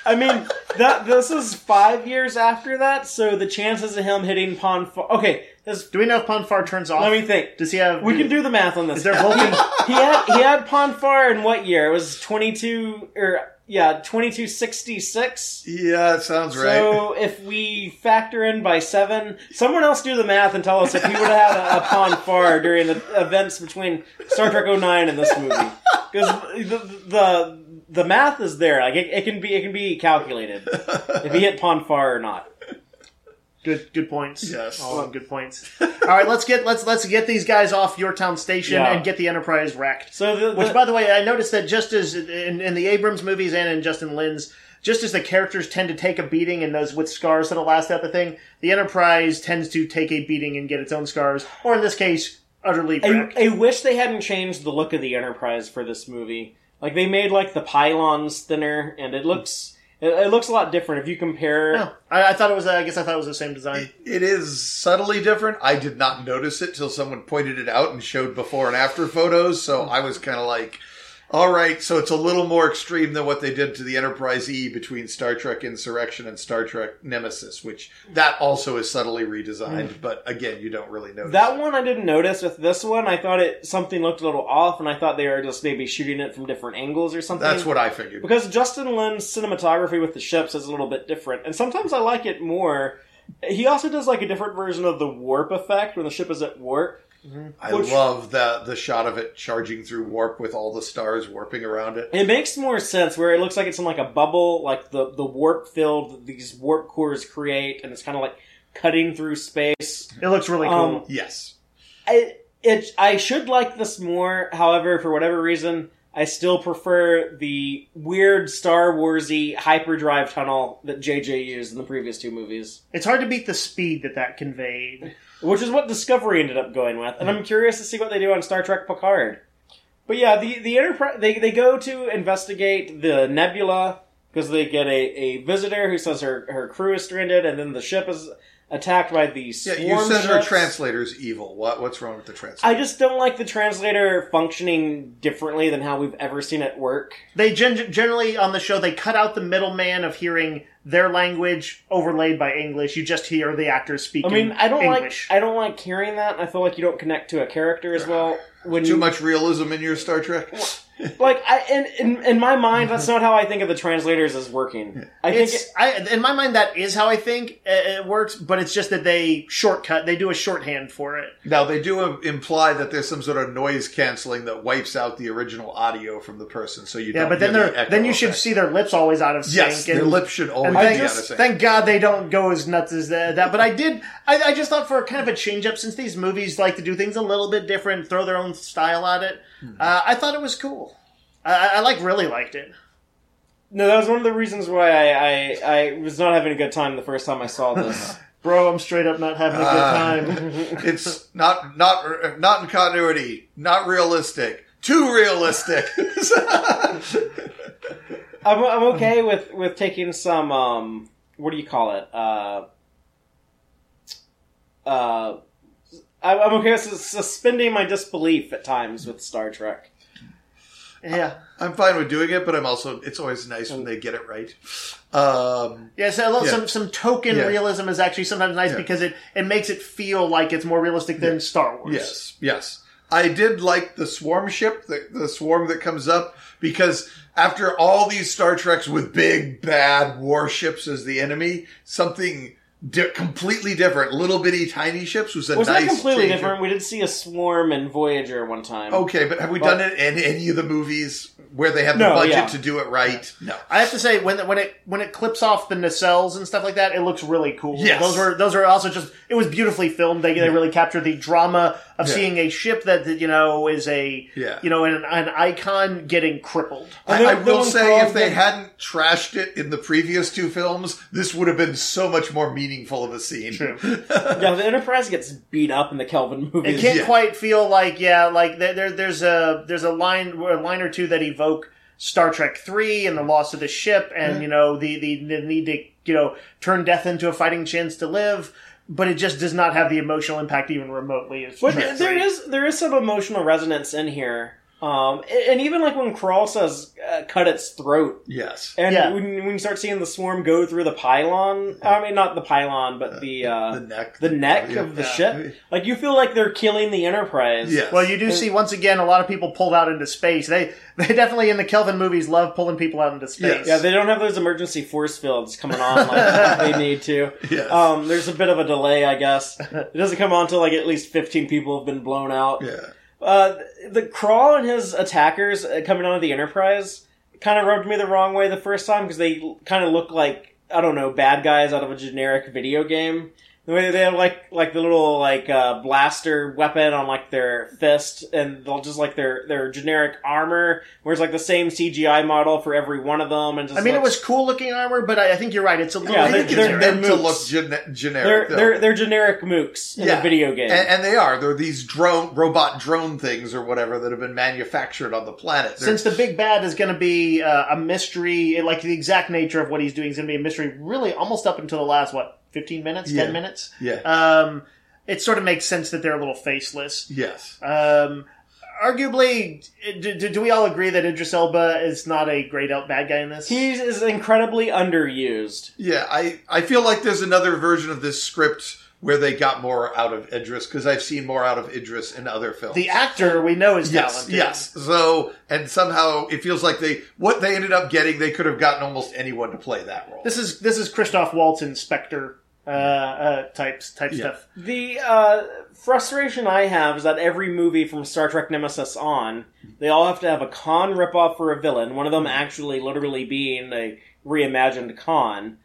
I mean, that this is five years after that, so the chances of him hitting Pon farr. Okay, this, Do we know if Pon farr turns off? let me think. Does he have? We can do the math on this. Is there (laughs) Vulcan? he had he had Pon farr in what year? It was twenty two or yeah twenty two sixty six. Yeah, that sounds right. So if we factor in by seven, someone else do the math and tell us if he would have had a, a Pon farr during the events between Star Trek 09 and this movie, because the, the the math is there. Like it, it can be it can be calculated (laughs) if he hit Pon farr or not. Good, good points. Yes. all of them good points. All right, let's get let's let's get these guys off Yorktown station Yeah. and get the Enterprise wrecked. So the, Which, by the way, I noticed that just as in, in the Abrams movies and in Justin Lin's, just as the characters tend to take a beating and those with scars that'll last out the thing, the Enterprise tends to take a beating and get its own scars, or in this case, utterly I, wrecked. I wish they hadn't changed the look of the Enterprise for this movie. Like they made like the pylons thinner, and it looks it, it looks a lot different if you compare. No, I, I thought it was. Uh, I guess I thought it was the same design. It is subtly different. I did not notice it till someone pointed it out and showed before and after photos. So I was kind of like, all right, so it's a little more extreme than what they did to the Enterprise E between Star Trek Insurrection and Star Trek Nemesis, which that also is subtly redesigned. Mm. But again, you don't really notice. That it. one I didn't notice. With this one, I thought it something looked a little off, and I thought they were just maybe shooting it from different angles or something. That's what I figured. because Justin Lin's cinematography with the ships is a little bit different, and sometimes I like it more. He also does like a different version of the warp effect when the ship is at warp. I which- love the the shot of it charging through warp with all the stars warping around it. It makes more sense where it looks like it's in like a bubble, like the the warp field that these warp cores create, and it's kind of like cutting through space. It looks really cool. Um, Yes. I, it I should like this more. However, for whatever reason, I still prefer the weird Star Warsy hyperdrive tunnel that JJ used in the previous two movies, it's hard to beat the speed that that conveyed. Which is what Discovery ended up going with. And I'm curious to see what they do on Star Trek Picard. But yeah, the the Enterprise they they go to investigate the nebula because they get a, a visitor who says her her crew is stranded, and then the ship is attacked by these. Yeah, swarm you said her translator's evil. What what's wrong with the translator? I just don't like the translator functioning differently than how we've ever seen it work. They gen- generally on the show they cut out the middleman of hearing their language overlaid by English. You just hear the actors I mean, I don't English. like I don't like hearing that. I feel like you don't connect to a character as well when Too you, much realism in your Star Trek. Like I in, in in my mind, that's not how I think of the translators as working. I think It's I, in my mind that is how I think uh, it works, but it's just that they shortcut. They do a shorthand for it. Now they do imply that there's some sort of noise canceling that wipes out the original audio from the person, so you Yeah, don't but then hear the they're echo then you should effect. see their lips always out of sync. Yes, their and, lips should always and be thank, out of sync. thank God they don't go as nuts as that. that. But I did. I, I just thought for kind of a change up, since these movies like to do things a little bit different, throw their own style at it. Hmm. Uh, I thought it was cool. I, I, I like really liked it. no, that was one of the reasons why I, I I was not having a good time the first time I saw this. (laughs) Bro, I'm straight up not having a good Ah. time. (laughs) it's not not not in continuity, not realistic, too realistic. (laughs) I'm I'm okay with with taking some um what do you call it uh uh I'm I'm okay with suspending my disbelief at times with Star Trek. yeah. I'm fine with doing it, but I'm also it's always nice when they get it right. Um, Yeah, so a little, Yeah. some some token Yeah. realism is actually sometimes nice Yeah. because it, it makes it feel like it's more realistic than Star Wars. Yes, yes. I did like the swarm ship, the, the swarm that comes up, because after all these Star Treks with big bad warships as the enemy, something di- completely different, little bitty tiny ships was a Was nice that completely change different? We did see a swarm in Voyager one time. Okay, but have we But- done it in any of the movies where they have the No, budget yeah. to do it right? No. I have to say when when it when it clips off the nacelles and stuff like that, it looks really cool. Yes. those were those are also just it was beautifully filmed. They they really captured the drama of Yeah. seeing a ship that that, you know is a Yeah. you know an, an icon getting crippled. And I, I then- then will say, if they did- hadn't trashed it in the previous two films, this would have been so much more meaningful of a scene. True. (laughs) Yeah, the Enterprise gets beat up in the Kelvin movie. It can't Yeah. quite feel like yeah, like there, there there's a there's a line a line or two that evoke Star Trek three and the loss of the ship and you know the, the the need to you know turn death into a fighting chance to live, but it just does not have the emotional impact even remotely. As there 3. is there is some emotional resonance in here, um, and even like when Krall says uh, "cut its throat," Yes. and Yeah. when, when you start seeing the swarm go through the pylon, I mean not the pylon, but the uh, the neck. the neck Yeah. of the Yeah. ship, like you feel like they're killing the Enterprise. Yes. Well, you do see once again a lot of people pulled out into space. They (laughs) they definitely in the Kelvin movies love pulling people out into space. Yes. Yeah, they don't have those emergency force fields coming on like (laughs) they need to. Yes. Um, there's a bit of a delay, I guess. It doesn't come on until like at least 15 people have been blown out. yeah. Uh, the Krall and his attackers uh, coming onto the Enterprise kind of rubbed me the wrong way the first time because they kind of look like I don't know bad guys out of a generic video game. The way they have like like the little like uh, blaster weapon on like their fist, and they'll just like their their generic armor, where it's like the same CGI model for every one of them. And just I mean, it was cool looking armor, but I, I think you're right. It's a little. Yeah, I they're- think they're- it's they're meant to mooks. look gene- they're generic. they're they're generic mooks in Yeah. the video game. and, and they are. They're these drone, robot drone things or whatever that have been manufactured on the planet. They're- Since the big bad is going to be uh, a mystery, like the exact nature of what he's doing is going to be a mystery, really almost up until the last what fifteen minutes, Yeah. ten minutes. yeah. Um, it sort of makes sense that they're a little faceless. yes. Um, arguably, do, do, do we all agree that Idris Elba is not a great out bad guy in this? he is incredibly underused. Yeah. I, I feel like there's another version of this script where they got more out of Idris because I've seen more out of Idris in other films. the actor we know is Yes, talented. yes. So, and somehow it feels like they what they ended up getting, they could have gotten almost anyone to play that role. This is this is Christoph Waltz Spectre uh, uh, types type Yeah. stuff. The uh, frustration I have is that every movie from Star Trek Nemesis on, they all have to have a Khan ripoff for a villain. One of them actually, literally being a reimagined Khan,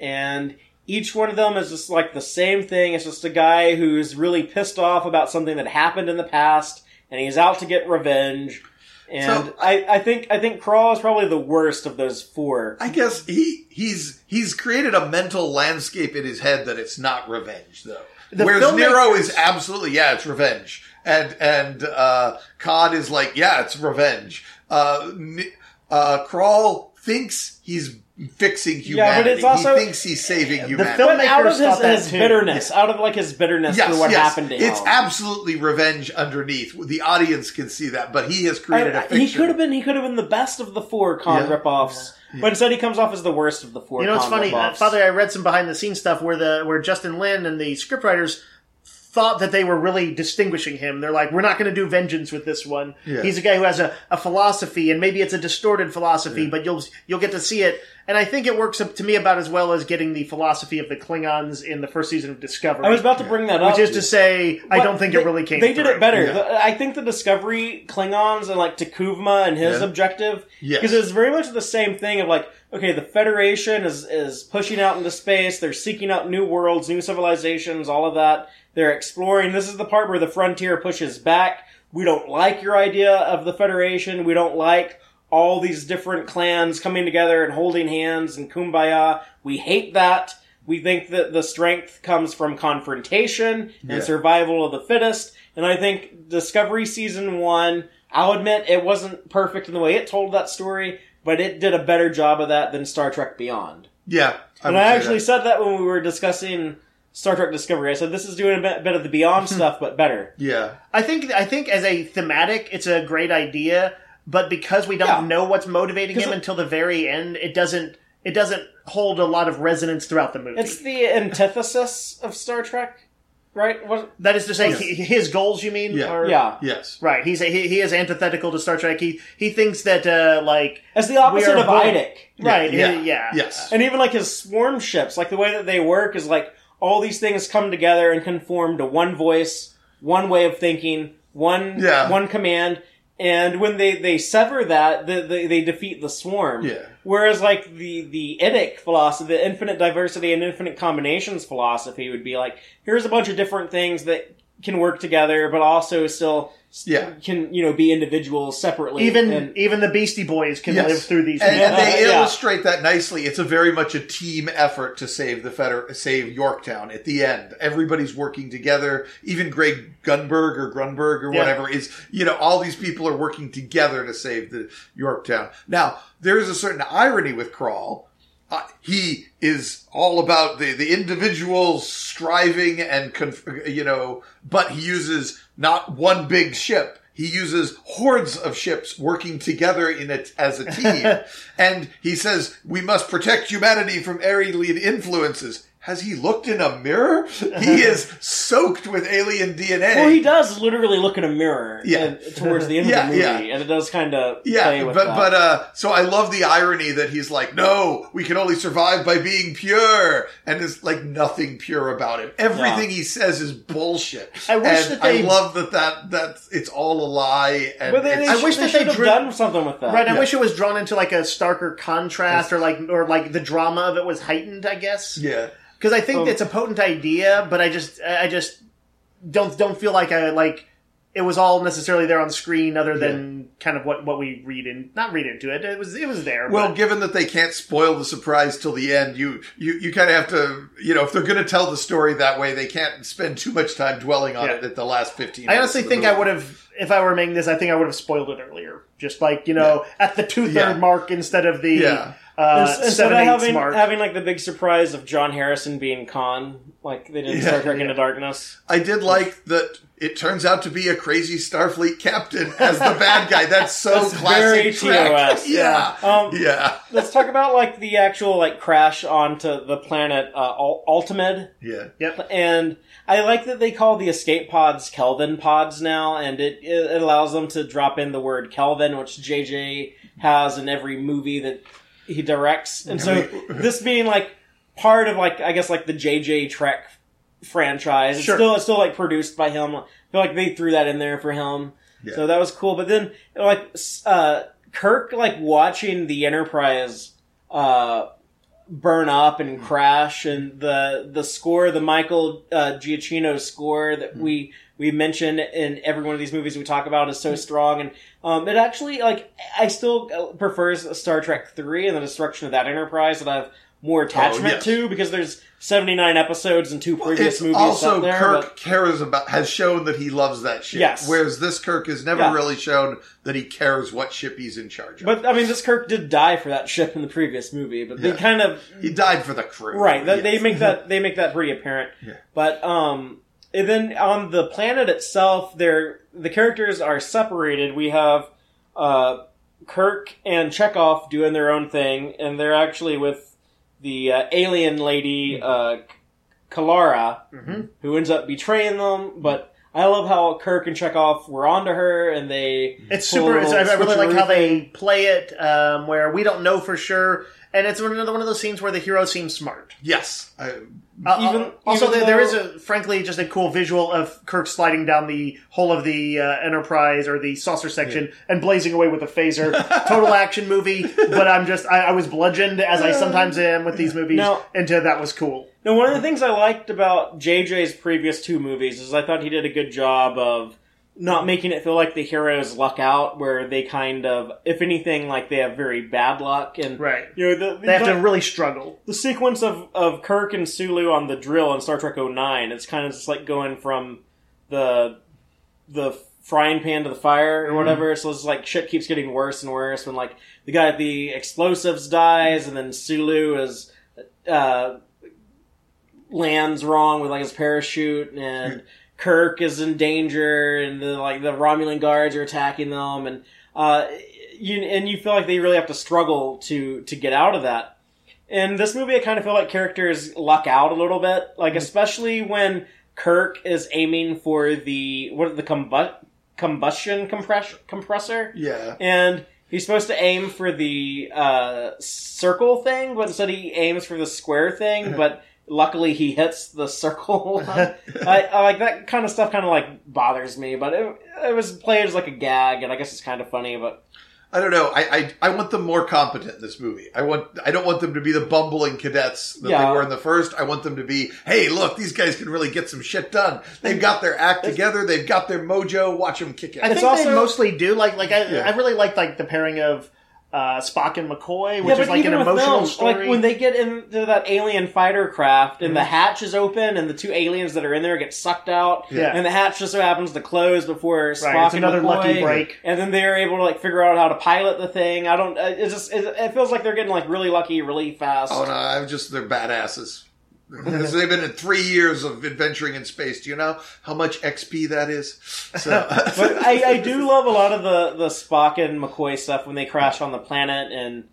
and each one of them is just like the same thing. It's just a guy who's really pissed off about something that happened in the past, and he's out to get revenge. And So- I, I think I think Krall is probably the worst of those four. I guess he he's he's created a mental landscape in his head that it's not revenge though. The Whereas Nero is absolutely yeah, it's revenge, and and uh, Khan is like yeah, it's revenge. Uh, uh, Krall thinks he's fixing humanity. Yeah, but it's also- he thinks he's saving humanity. film- But out of Filmmakers thought his, that his too. bitterness, out of like his bitterness Yes, for what yes. happened to him. it's absolutely revenge underneath. The audience can see that, but he has created a I- fiction. he could have been he could have been the best of the four Khan Yeah. ripoffs, but instead he comes off as the worst of the four. You know, it's funny, uh. Father. I read some behind the scenes stuff where the where Justin Lin and the scriptwriters thought that they were really distinguishing him. They're like, we're not going to do vengeance with this one. Yeah. He's a guy who has a, a philosophy, and maybe it's a distorted philosophy, but you'll you'll get to see it. And I think it works up to me about as well as getting the philosophy of the Klingons in the first season of Discovery. I was about to bring that up. which is to say, I don't think they, it really came. They did it better. Yeah. I think the Discovery Klingons and like T'Kuvma and his Yeah. objective, Yes. because it was very much the same thing of like, okay, the Federation is is pushing out into space. They're seeking out new worlds, new civilizations, all of that. They're exploring. This is the part where the frontier pushes back. We don't like your idea of the Federation. We don't like all these different clans coming together and holding hands and kumbaya. We hate that. We think that the strength comes from confrontation and Yeah. survival of the fittest. And I think Discovery Season 1, I'll admit it wasn't perfect in the way it told that story, but it did a better job of that than Star Trek Beyond. Yeah. and I actually that. said that when we were discussing Star Trek Discovery. I said this is doing a bit, bit of the Beyond (laughs) stuff, but better. Yeah. I think I think as a thematic, it's a great idea, but because we don't Yeah. know what's motivating 'Cause him it- until the very end, it doesn't it doesn't hold a lot of resonance throughout the movie. It's the antithesis of Star Trek, right? What? that is to say, Yes. he, his goals. You mean? Yeah. Are, Yeah, Yes. Right. He's a, he, he is antithetical to Star Trek. He he thinks that uh, like as the opposite of both- Idic. right. Yeah. Yeah. yeah. Yes. And even like his swarm ships, like the way that they work is like all these things come together and conform to one voice, one way of thinking, one Yeah. one command. And when they, they sever that, the, the, they defeat the swarm. Yeah. Whereas like the the Idic philosophy, the infinite diversity and infinite combinations philosophy would be like, here's a bunch of different things that can work together, but also still Yeah. can you know be individuals separately. Even and, even the Beastie Boys can Yes. live through these. And, and they Yeah. illustrate that nicely. It's a very much a team effort to save the Feder- save Yorktown at the end. Everybody's working together. Even Greg Gunberg or Grunberg or Yeah. whatever is, you know, all these people are working together to save the Yorktown. Now, there is a certain irony with Krall. Uh, he is all about the, the individual striving and, conf- you know, but he uses not one big ship. He uses hordes of ships working together in it as a team. (laughs) and he says, we must protect humanity from alien influences. Has he looked in a mirror? (laughs) He is soaked with alien DNA. well, he does literally look in a mirror Yeah. and- towards the end Yeah, of the (laughs) movie, yeah. and it does kind of play Yeah, with but that. but uh, so I love the irony that he's like, no, we can only survive by being pure, and there's like nothing pure about him. Everything he says is bullshit. I wish and that they- I love that that that it's all a lie. And But they, they, I wish they that they should have drew- done something with that. Right, I Yeah. wish it was drawn into like a starker contrast, or like, or like the drama of it was heightened. I guess yeah, because I think Um, it's a potent idea, but I just, I just don't don't feel like I like it was all necessarily there on screen, other than kind of what what we read in, not read into it. It was it was there. Well, but- given that they can't spoil the surprise till the end, you you, you kind of have to, you know, if they're going to tell the story that way, they can't spend too much time dwelling on Yeah. it at the last fifteen. I honestly think I would have, if I were making this, I think I would have spoiled it earlier. Just like you know, at the two third Yeah. mark instead of the Yeah. Uh, Instead of having mark. having like the big surprise of John Harrison being Khan, like they did in Yeah. Star Trek Yeah. Into Darkness. I did like that. It turns out to be a crazy Starfleet captain as the bad guy. That's so That's classic. very. TOS. Yeah, Um, yeah, Let's talk about like the actual like crash onto the planet uh, Altamid. yeah. Yep. And I like that they call the escape pods Kelvin pods now, and it, it allows them to drop in the word Kelvin, which JJ has in every movie that he directs. And so (laughs) this being like part of like I guess like the JJ Trek franchise, it's still it's still like produced by him. I feel like they threw that in there for him. Yeah. So that was cool. But then like uh, Kirk like watching the Enterprise uh, burn up and crash, and the the score, the Michael uh, Giacchino score that we we mention in every one of these movies we talk about is so strong, and um, it actually like I still uh, prefers Star Trek three and the destruction of that Enterprise that I have more attachment yes. to because there's 79 episodes and two previous It's movies also there. Kirk but- cares about has shown that he loves that ship. Yes. Whereas this Kirk has never Yeah. really shown that he cares what ship he's in charge of. But I mean, this Kirk did die for that ship in the previous movie, but they Yeah. kind of he died for the crew. right. That, They make that (laughs) they make that pretty apparent. Yeah. But um, and then on the planet itself, there the characters are separated. We have uh, Kirk and Chekov doing their own thing, and they're actually with the uh, alien lady. Uh, Kalara, Mm-hmm. who ends up betraying them. But I love how Kirk and Chekov were onto her, and they It's super. It's, I really like how they play it, um, where we don't know for sure, and it's another one of those scenes where the hero seems smart. Yes. I, Uh, Even- uh, also, even there, there is a frankly just a cool visual of Kirk sliding down the hull of the uh, Enterprise or the saucer section and blazing away with a phaser. (laughs) Total action movie, but I'm just I, I was bludgeoned as I sometimes am with these movies No. into that was cool. Now, one of the things I liked about JJ's previous two movies is I thought he did a good job of not making it feel like the heroes luck out, where they kind of, if anything, like they have very bad luck, and Right. you know the, They have to really struggle. the sequence of, of Kirk and Sulu on the drill in Star Trek 09, it's kind of just like going from the the frying pan to the fire or whatever. So it's like shit keeps getting worse and worse when like the guy at the explosives dies, and then Sulu is uh, lands wrong with like his parachute, and Kirk is in danger, and the like the Romulan guards are attacking them, and uh, you and you feel like they really have to struggle to to get out of that. In this movie, I kind of feel like characters luck out a little bit, like especially when Kirk is aiming for the what the combu- combustion compress- compressor, yeah. and he's supposed to aim for the uh, circle thing, but instead he aims for the square thing. But luckily, he hits the circle. one. (laughs) (laughs) I, I like that kind of stuff. Kind of like bothers me, but it, it was played as like a gag, and I guess it's kind of funny. But I don't know. I, I I want them more competent in this movie. I want I don't want them to be the bumbling cadets that Yeah. they were in the first. I want them to be, hey, look, these guys can really get some shit done. They've got their act together. They've got their mojo. Watch them kick I it. It's think they also- mostly do. Like, like I, Yeah. I really like like the pairing of uh, Spock and McCoy, which but is like an emotional them, story. like when they get into that alien fighter craft and the Mm-hmm. hatch is open and the two aliens that are in there get sucked out, Yeah. and the hatch just so happens to close before Spock right, it's and another McCoy, lucky break. and then they're able to like figure out how to pilot the thing. I don't. uh, It just it, it feels like they're getting like really lucky, really fast. Oh no, I'm just they're badasses. (laughs) They've been in three years of adventuring in space. Do you know how much XP that is? So, (laughs) But I, I do love a lot of the the Spock and McCoy stuff when they crash on the planet and.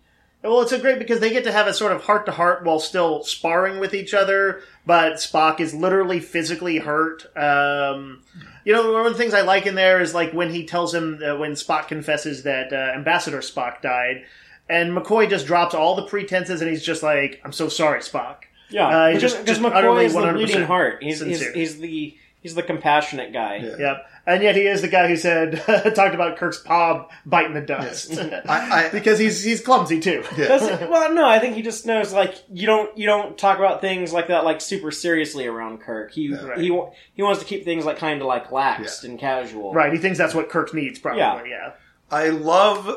Well, it's a great because they get to have a sort of heart to heart while still sparring with each other, but Spock is literally physically hurt. Um, you know, one of the things I like in there is like when he tells him uh, when Spock confesses that uh, Ambassador Spock died, and McCoy just drops all the pretenses and he's just like, "I'm so sorry, Spock." Yeah, Uh, because just- because just McCoy is the 100% bleeding heart. He's, he's he's the he's the compassionate guy. Yeah. Yep. And yet he is the guy who said (laughs) talked about Kirk's paw biting the dust (laughs) I, I, because he's he's clumsy too. Does it- well, no, I think he just knows like you don't you don't talk about things like that like super seriously around Kirk. He Right. he he wants to keep things like kind of like laxed and casual. Right. He thinks that's what Kirk needs, probably. Yeah. yeah. I love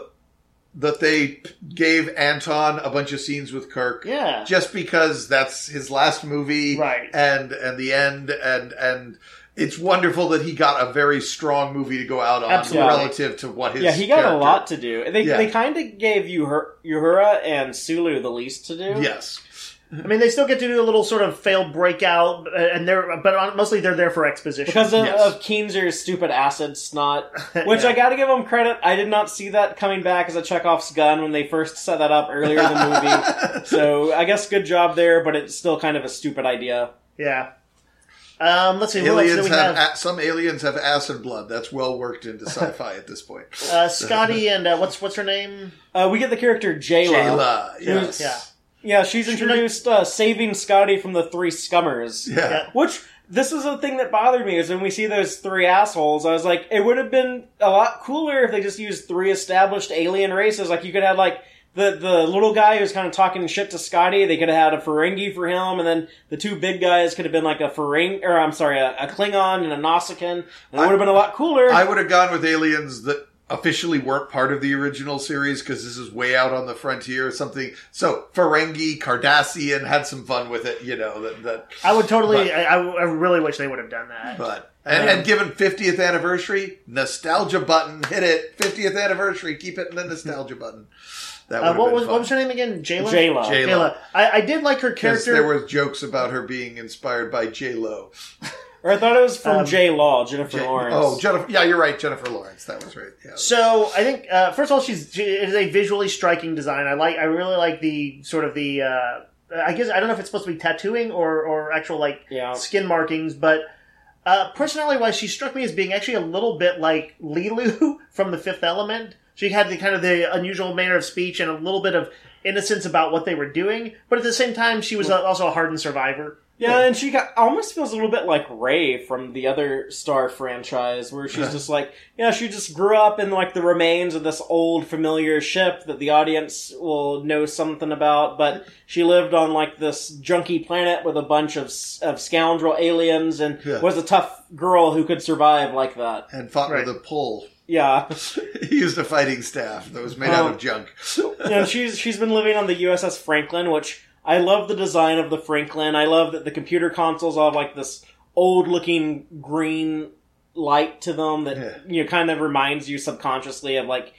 that they gave Anton a bunch of scenes with Kirk. Yeah. just because that's his last movie, Right. And and the end, and and it's wonderful that he got a very strong movie to go out on Absolutely. relative to what his Yeah, he got a lot to do. They Yeah. they kind of gave you Uhura and Sulu the least to do. Yes, I mean, they still get to do a little sort of failed breakout, uh, and they're but mostly they're there for exposition. Because of, Yes. of Keenser's stupid acid snot, (laughs) which Yeah. I gotta give him credit. I did not see that coming back as a Chekhov's gun when they first set that up earlier in the movie. (laughs) so I guess good job there, but it's still kind of a stupid idea. yeah. Um, let's see. What else aliens do we have, have? a- some aliens have acid blood. That's well worked into sci-fi at this point. Uh, Scotty and uh, what's what's her name? Uh, we get the character Jaylah. Jaylah, yes, Yeah. Yeah, she's introduced uh, saving Scotty from the three scummers. yeah. Yeah. Which this is the thing that bothered me is when we see those three assholes. I was like, it would have been a lot cooler if they just used three established alien races. Like you could have like the the little guy who's kind of talking shit to Scotty. They could have had a Ferengi for him, and then the two big guys could have been like a Ferengi, or I'm sorry, a, a Klingon and a Nausicaan. And it would have been a lot cooler. I would have gone with aliens that officially weren't part of the original series because this is way out on the frontier or something. So Ferengi, Cardassian had some fun with it, you know. That, that I would totally. But- I, I I really wish they would have done that. but and, and given 50th anniversary, nostalgia button, hit it. 50th anniversary, keep it in the nostalgia (laughs) button. That Uh, what was what was her name again? Jaylah. Jaylah. Jaylah. Jaylah. I, I did like her character. there were jokes about her being inspired by J Lo. (laughs) or I thought it was from Um, J Law, Jennifer Lawrence. Oh, Jennifer. Yeah, you're right, Jennifer Lawrence. That was right. Yeah. So I think uh, first of all, she's she, it is a visually striking design. I like. I really like the sort of the uh, I guess I don't know if it's supposed to be tattooing or or actual like Yeah. skin markings, but uh, personality wise, she struck me as being actually a little bit like Leeloo (laughs) from The Fifth Element. She had the kind of the unusual manner of speech and a little bit of innocence about what they were doing, but at the same time, she was a, also a hardened survivor. Yeah, and she got almost feels a little bit like Rey from the other Star franchise, where she's uh-huh. just like, yeah, she just grew up in like the remains of this old familiar ship that the audience will know something about, but she lived on like this junky planet with a bunch of of scoundrel aliens and Yeah. was a tough girl who could survive like that. and fought Right. with a pole. Yeah, (laughs) he used a fighting staff that was made out of uh-huh. junk. and she's she's been living on the USS Franklin, which I love the design of the Franklin. I love that the computer consoles all have like this old looking green light to them that Yeah. you know kind of reminds you subconsciously of like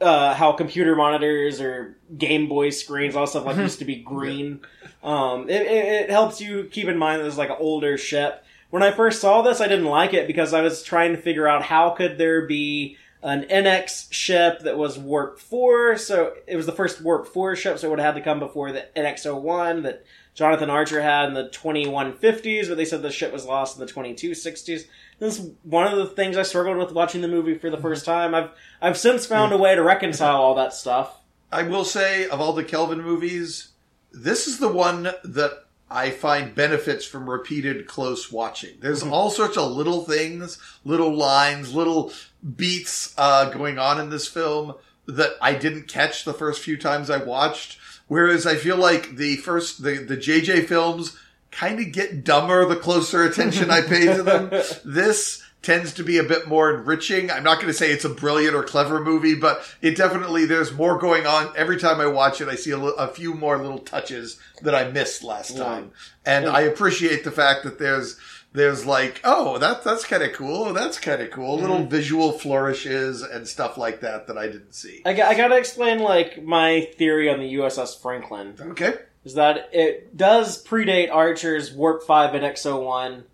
uh, how computer monitors or Game Boy screens all stuff like used to be green. Um, it, it, it helps you keep in mind that it's like an older ship. When I first saw this, I didn't like it because I was trying to figure out how could there be an NX ship that was Warp 4, so it was the first Warp 4 ship, so it would have had to come before the NX-01 that Jonathan Archer had in the 2150s, but they said the ship was lost in the 2260s. This is one of the things I struggled with watching the movie for the mm-hmm. first time. I've I've since found a way to reconcile all that stuff. I will say, of all the Kelvin movies, this is the one that I find benefits from repeated close watching. There's mm-hmm. all sorts of little things, little lines, little beats uh, going on in this film that I didn't catch the first few times I watched. Whereas I feel like the first, the, the JJ films kind of get dumber the closer attention I pay to them. (laughs) This tends to be a bit more enriching. I'm not going to say it's a brilliant or clever movie, but it definitely, there's more going on. Every time I watch it, I see a, li- a few more little touches that I missed last time. And I appreciate the fact that there's, there's like, oh, that, that's kind of cool. That's kind of cool. Mm-hmm. Little visual flourishes and stuff like that that I didn't see. I, got- I gotta explain like my theory on the USS Franklin. Okay. is that it does predate Archer's Warp 5 NX-01,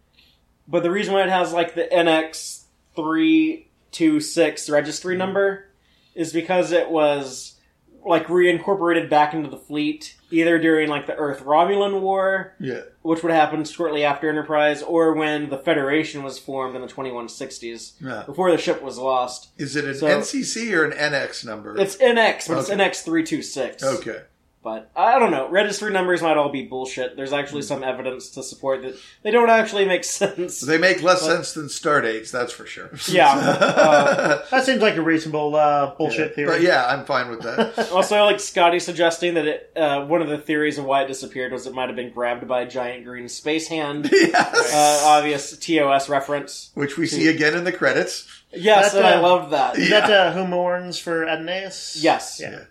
but the reason why it has like the NX326 registry mm-hmm. number is because it was like reincorporated back into the fleet either during like the Earth Romulan War, Yeah. which would happen shortly after Enterprise, or when the Federation was formed in the 2160s, Yeah. before the ship was lost. Is it an So- NCC or an NX number? It's NX, but it's NX326. okay. But I don't know. Registry numbers might all be bullshit. There's actually some evidence to support that they don't actually make (laughs) sense. They make less But- sense than star dates, that's for sure. (laughs) Yeah. (laughs) Uh, That seems like a reasonable uh, bullshit theory. But yeah, I'm fine with that. also, I like Scotty suggesting that it, uh, one of the theories of why it disappeared was it might have been grabbed by a giant green space hand. yes. Uh, obvious TOS reference. Which we see again in the credits. Yes, That, and I uh, loved that. Is that uh, who mourns for Adonais? Yes. Yeah.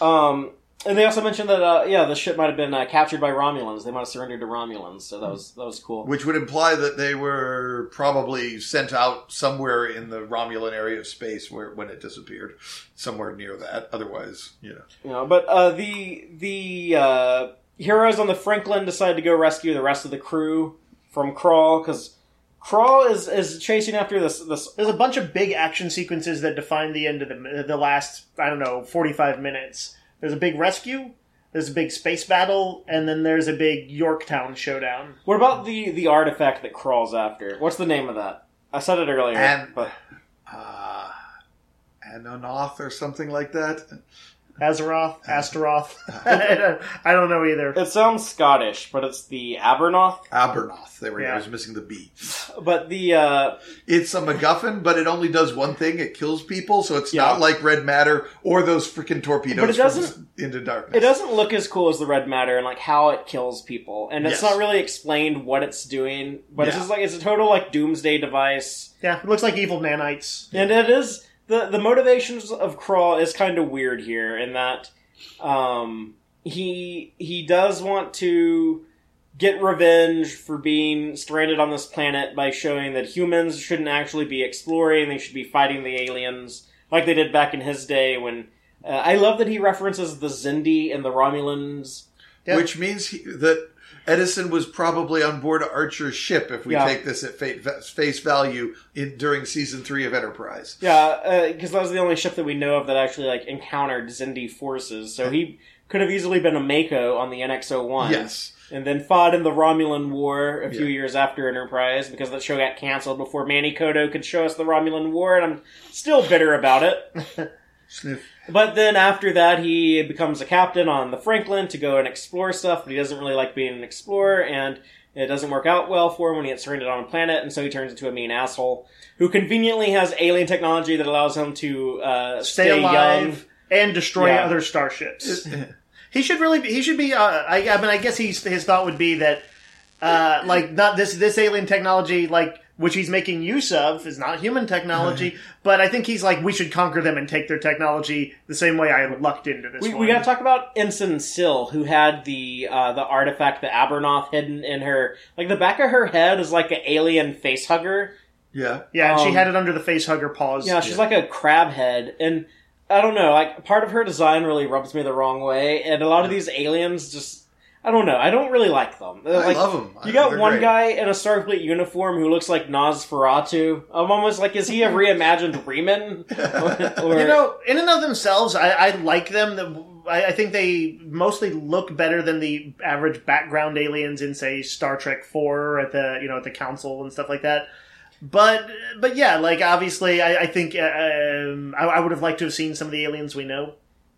Um, and they also mentioned that uh, yeah, the ship might have been uh, captured by Romulans. They might have surrendered to Romulans, so that was that was cool. Which would imply that they were probably sent out somewhere in the Romulan area of space where when it disappeared. Somewhere near that. Otherwise, you know. You know, but uh, the the uh, heroes on the Franklin decide to go rescue the rest of the crew from Krall because Krall is is chasing after this this. There's a bunch of big action sequences that define the end of the the last I don't know 45 minutes. There's a big rescue. There's a big space battle, and then there's a big Yorktown showdown. What about the the artifact that Krall's after? What's the name of that? I said it earlier, And- but Uh, Anonoth or something like that. Azeroth, Astaroth. (laughs) (laughs) I don't- know either. it sounds Scottish, but it's the Abronath. Abronath. There we go. Yeah. I was missing the B. But the uh, It's a MacGuffin, but it only does one thing. It kills people, so it's Yeah. not like Red Matter or those freaking torpedoes But it from doesn't- Into Darkness. it doesn't look as cool as the Red Matter and like how it kills people, and it's Yes. not really explained what it's doing. But it's Yeah. just like it's a total like doomsday device. Yeah, it looks like evil nanites. And it is the the motivations of Krall is kind of weird here in that um, he he does want to get revenge for being stranded on this planet by showing that humans shouldn't actually be exploring; they should be fighting the aliens like they did back in his day. When uh, I love that he references the Xindi and the Romulans. Yeah. Which means he, that Edison was probably on board Archer's ship if we Yeah. take this at face value in, during season three of Enterprise. Yeah, uh, because that was the only ship that we know of that actually like encountered Xindi forces. So he could have easily been a MACO on the NX-01. Yes. And then fought in the Romulan War a few Yeah. years after Enterprise because that show got canceled before Manny Coto could show us the Romulan War, and I'm still bitter about it. (laughs) Sniff. But then after that, he becomes a captain on the Franklin to go and explore stuff, but he doesn't really like being an explorer, and it doesn't work out well for him when he gets stranded on a planet, and so he turns into a mean asshole who conveniently has alien technology that allows him to uh, Stay, stay, alive and destroy Yeah. other starships. he should really. Be, he should be. Uh, I, I mean, I guess he's his thought would be that, uh, like, not this this alien technology, like which he's making use of, is not human technology. but I think he's like, we should conquer them and take their technology the same way I lucked into this. We, one. we got to talk about Ensign Syl, who had the uh, the artifact, the Abronath, hidden in her. Like the back of her head is like an alien face hugger. Yeah. Yeah, and she um, had it under the face hugger paws. Yeah, she's like a crab head, and I don't know. Like part of her design really rubs me the wrong way, and a lot of these aliens just. I don't know. I don't really like them. They're I like, love 'em. I You got they're one great. guy in a Starfleet uniform who looks like Nosferatu. I'm almost like, is he a reimagined Freeman? (laughs) (laughs) or, You know, in and of themselves, I, I like them. The- I, I think they mostly look better than the average background aliens in, say, Star Trek Four at the you know at the Council and stuff like that. But but yeah, like obviously, I, I think uh, um, I, I would have liked to have seen some of the aliens we know.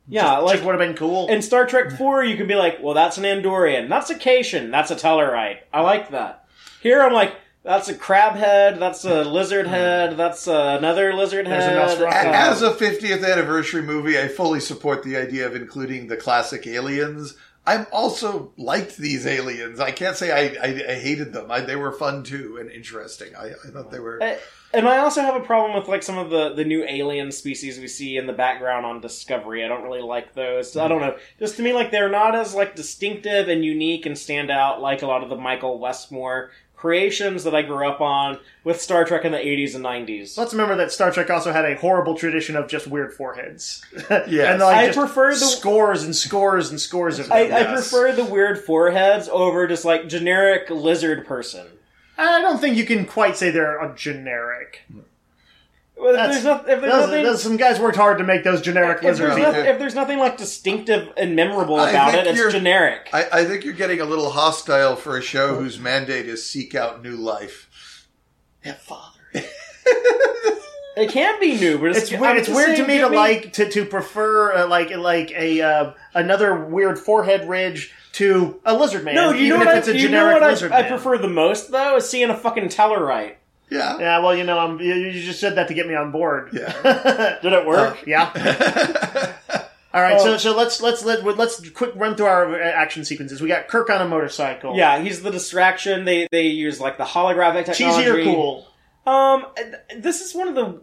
Yeah, just, like just would have been cool. in Star Trek Four, you can be like, well, that's an Andorian, that's a Caitian, that's a Tellarite. I like that. Here, I'm like, that's a crab head, that's a lizard head, that's uh, another lizard head. Nosferatu. A- As a 50th anniversary movie, I fully support the idea of including the classic aliens. I'm also liked these aliens. I can't say I, I, I hated them. I, they were fun too and interesting. I, I thought they were. Uh, And I also have a problem with like some of the the new alien species we see in the background on Discovery. I don't really like those. I don't know. Just to me, like they're not as like distinctive and unique and stand out like a lot of the Michael Westmore creations that I grew up on with Star Trek in the eighties and nineties. Let's remember that Star Trek also had a horrible tradition of just weird foreheads. Yes. (laughs) and like I just prefer the- scores and scores and scores of them. I, I prefer the weird foreheads over just like generic lizard person. I don't think you can quite say they're a generic. Well, if there's, not, if there's Those, nothing, those- some guys worked hard to make those generic if lizards. Yeah. noth- if there's nothing like distinctive and memorable I about it, it's generic. I, I think you're getting a little hostile for a show whose mandate is seek out new life. Yeah, father. (laughs) It can be new, but it's, It's weird. It's weird to me give to like to, to prefer uh, like like a uh, another weird forehead ridge to a lizard man. No, you know even what? if I, it's a you know generic what lizard I, I prefer the most though is seeing a fucking Tellarite. Yeah. Yeah, well, you know, I'm, you, you just said that to get me on board. Yeah. (laughs) Did it work? yeah. (laughs) All right, so Oh. so let's let's let let's quick run through our action sequences. We got Kirk on a motorcycle. yeah, he's the distraction. They they use like the holographic technology. cheesy or cool. Um, this is one of the.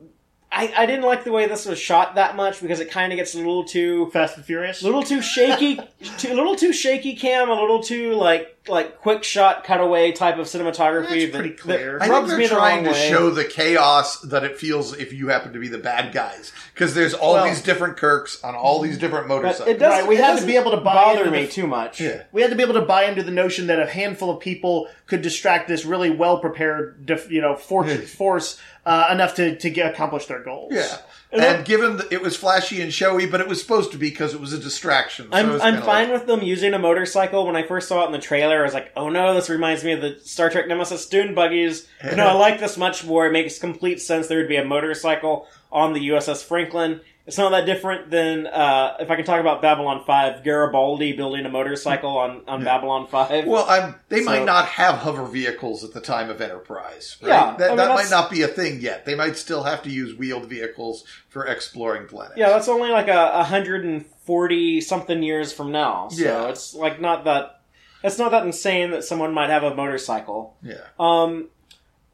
I, I didn't like the way this was shot that much because it kind of gets a little too Fast and Furious. a little too shaky, (laughs) too, a little too shaky cam, a little too like like quick shot cutaway type of cinematography. That's that- pretty that clear. I think they're me the trying to way. show the chaos that it feels if you happen to be the bad guys. Because there's all Well- these different Kirks on all these different motorcycles. it doesn't. Right, we it had to be able to buy bother into me the- too much. yeah. we had to be able to buy into the notion that a handful of people could distract this really well prepared, you know, force, force uh, enough to to get, accomplish their goals. Yeah. And And I'm- given that it was flashy and showy, but it was supposed to be because it was a distraction. So I'm, I'm fine like- with them using a motorcycle. When I first saw it in the trailer, I was like, "Oh no, this reminds me of the Star Trek Nemesis dune buggies." No, I (laughs) like this much more. It makes complete sense. There would be a motorcycle on the USS Franklin. It's not that different than uh, if I can talk about Babylon Five. Garibaldi building a motorcycle on, on Babylon Five. Well, I'm, they So- might not have hover vehicles at the time of Enterprise. Right? Yeah, that, I mean, that might not be a thing yet. They might still have to use wheeled vehicles for exploring planets. yeah, that's only like a, a hundred and forty something years from now. So Yeah. it's like not that. It's not that insane that someone might have a motorcycle. yeah. Um,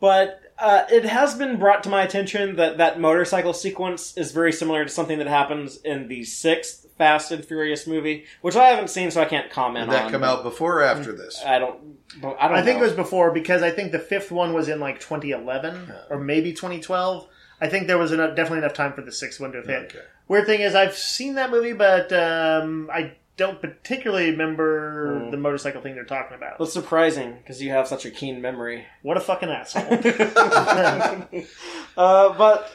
but uh, it has been brought to my attention that that motorcycle sequence is very similar to something that happens in the sixth Fast and Furious movie, which I haven't seen, so I can't comment Did that on. come out before or after this? I don't. I don't. I think know. it was before because I think the fifth one was in like 2011 or maybe 2012. I think there was enough, definitely enough time for the sixth one to have hit. Okay. Weird thing is, I've seen that movie, but um, I don't particularly remember Hmm. the motorcycle thing they're talking about. That's surprising because you have such a keen memory. What a fucking asshole! (laughs) (laughs) uh, but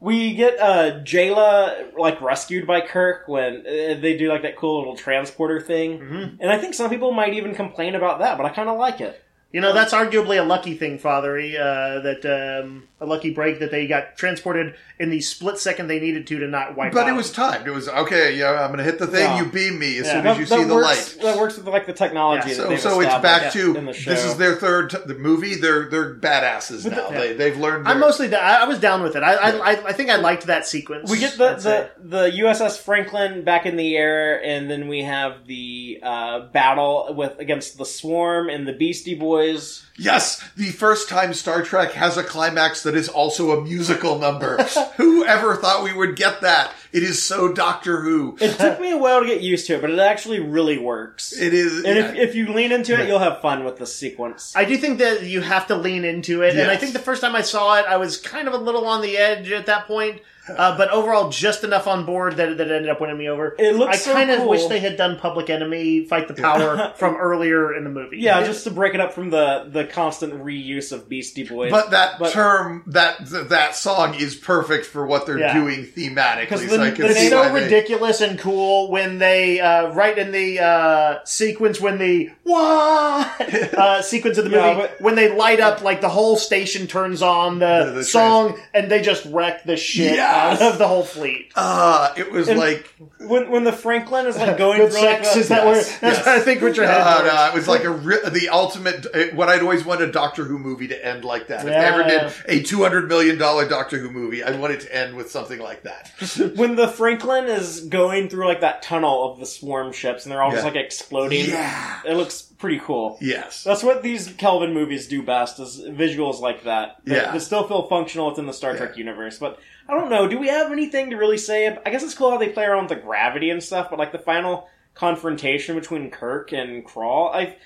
We get uh, Jaylah like rescued by Kirk when uh, they do like that cool little transporter thing, Mhm. and I think some people might even complain about that, but I kind of like it. You know, that's arguably a lucky thing, Fathery, uh, that um, a lucky break that they got transported in the split second they needed to to not wipe But out. it was timed. It was okay. Yeah, I'm going to hit the thing. Yeah. You beam me as Yeah. soon That, as you that see the light. That works with like the technology. Yeah, that So, so it's back to in the show. this is their third t- the movie. They're they're badasses now. the- they they've learned. I'm mostly. da- I, I was down with it. I, I, I, I think I liked that sequence. We get the, I'd the, the USS Franklin back in the air, and then we have the uh, battle with against the Swarm and the Beastie Boys. Yes, the first time Star Trek has a climax that is also a musical number. (laughs) Who ever thought we would get that? It is so Doctor Who. It took me a while to get used to it, but it actually really works. It is. and if, if you lean into it, you'll have fun with the sequence. I do think that you have to lean into it, and I think the first time I saw it, I was kind of a little on the edge at that point. Uh, but overall, just enough on board that that ended up winning me over. It looks I so kind of cool. wish they had done Public Enemy, Fight the Power (laughs) from earlier in the movie. yeah, just to break it up from the, the constant reuse of Beastie Boys. but that But- term, that that song is perfect for what they're Yeah. doing thematically. 'Cause So the- I can the It's so why they- ridiculous and cool when they uh, right in the uh, sequence when the what (laughs) uh, sequence of the movie Yeah, but- when they light up like the whole station turns on the, The- the song and they just wreck the shit Yes! Out of the whole fleet. Ah, it was And- like when when the Franklin is like going Good through like sex the- is that Yes, where that's yes. what I think what your head no, no, it was like a ri- the ultimate. uh, What I'd always wanted a Doctor Who movie to end like that. If they ever Yeah. did a two hundred million dollar Doctor Who movie, I want it to end with something like that. (laughs) when the Franklin is going through like that tunnel of the swarm ships and they're all just Yeah. like exploding. Yeah. It looks pretty cool. Yes. That's what these Kelvin movies do best is visuals like that. That, Yeah. that still feel functional within the Star Yeah. Trek universe. But I don't know, do we have anything to really say? I guess it's cool how they play around with the gravity and stuff, but like the final confrontation between Kirk and Krall, I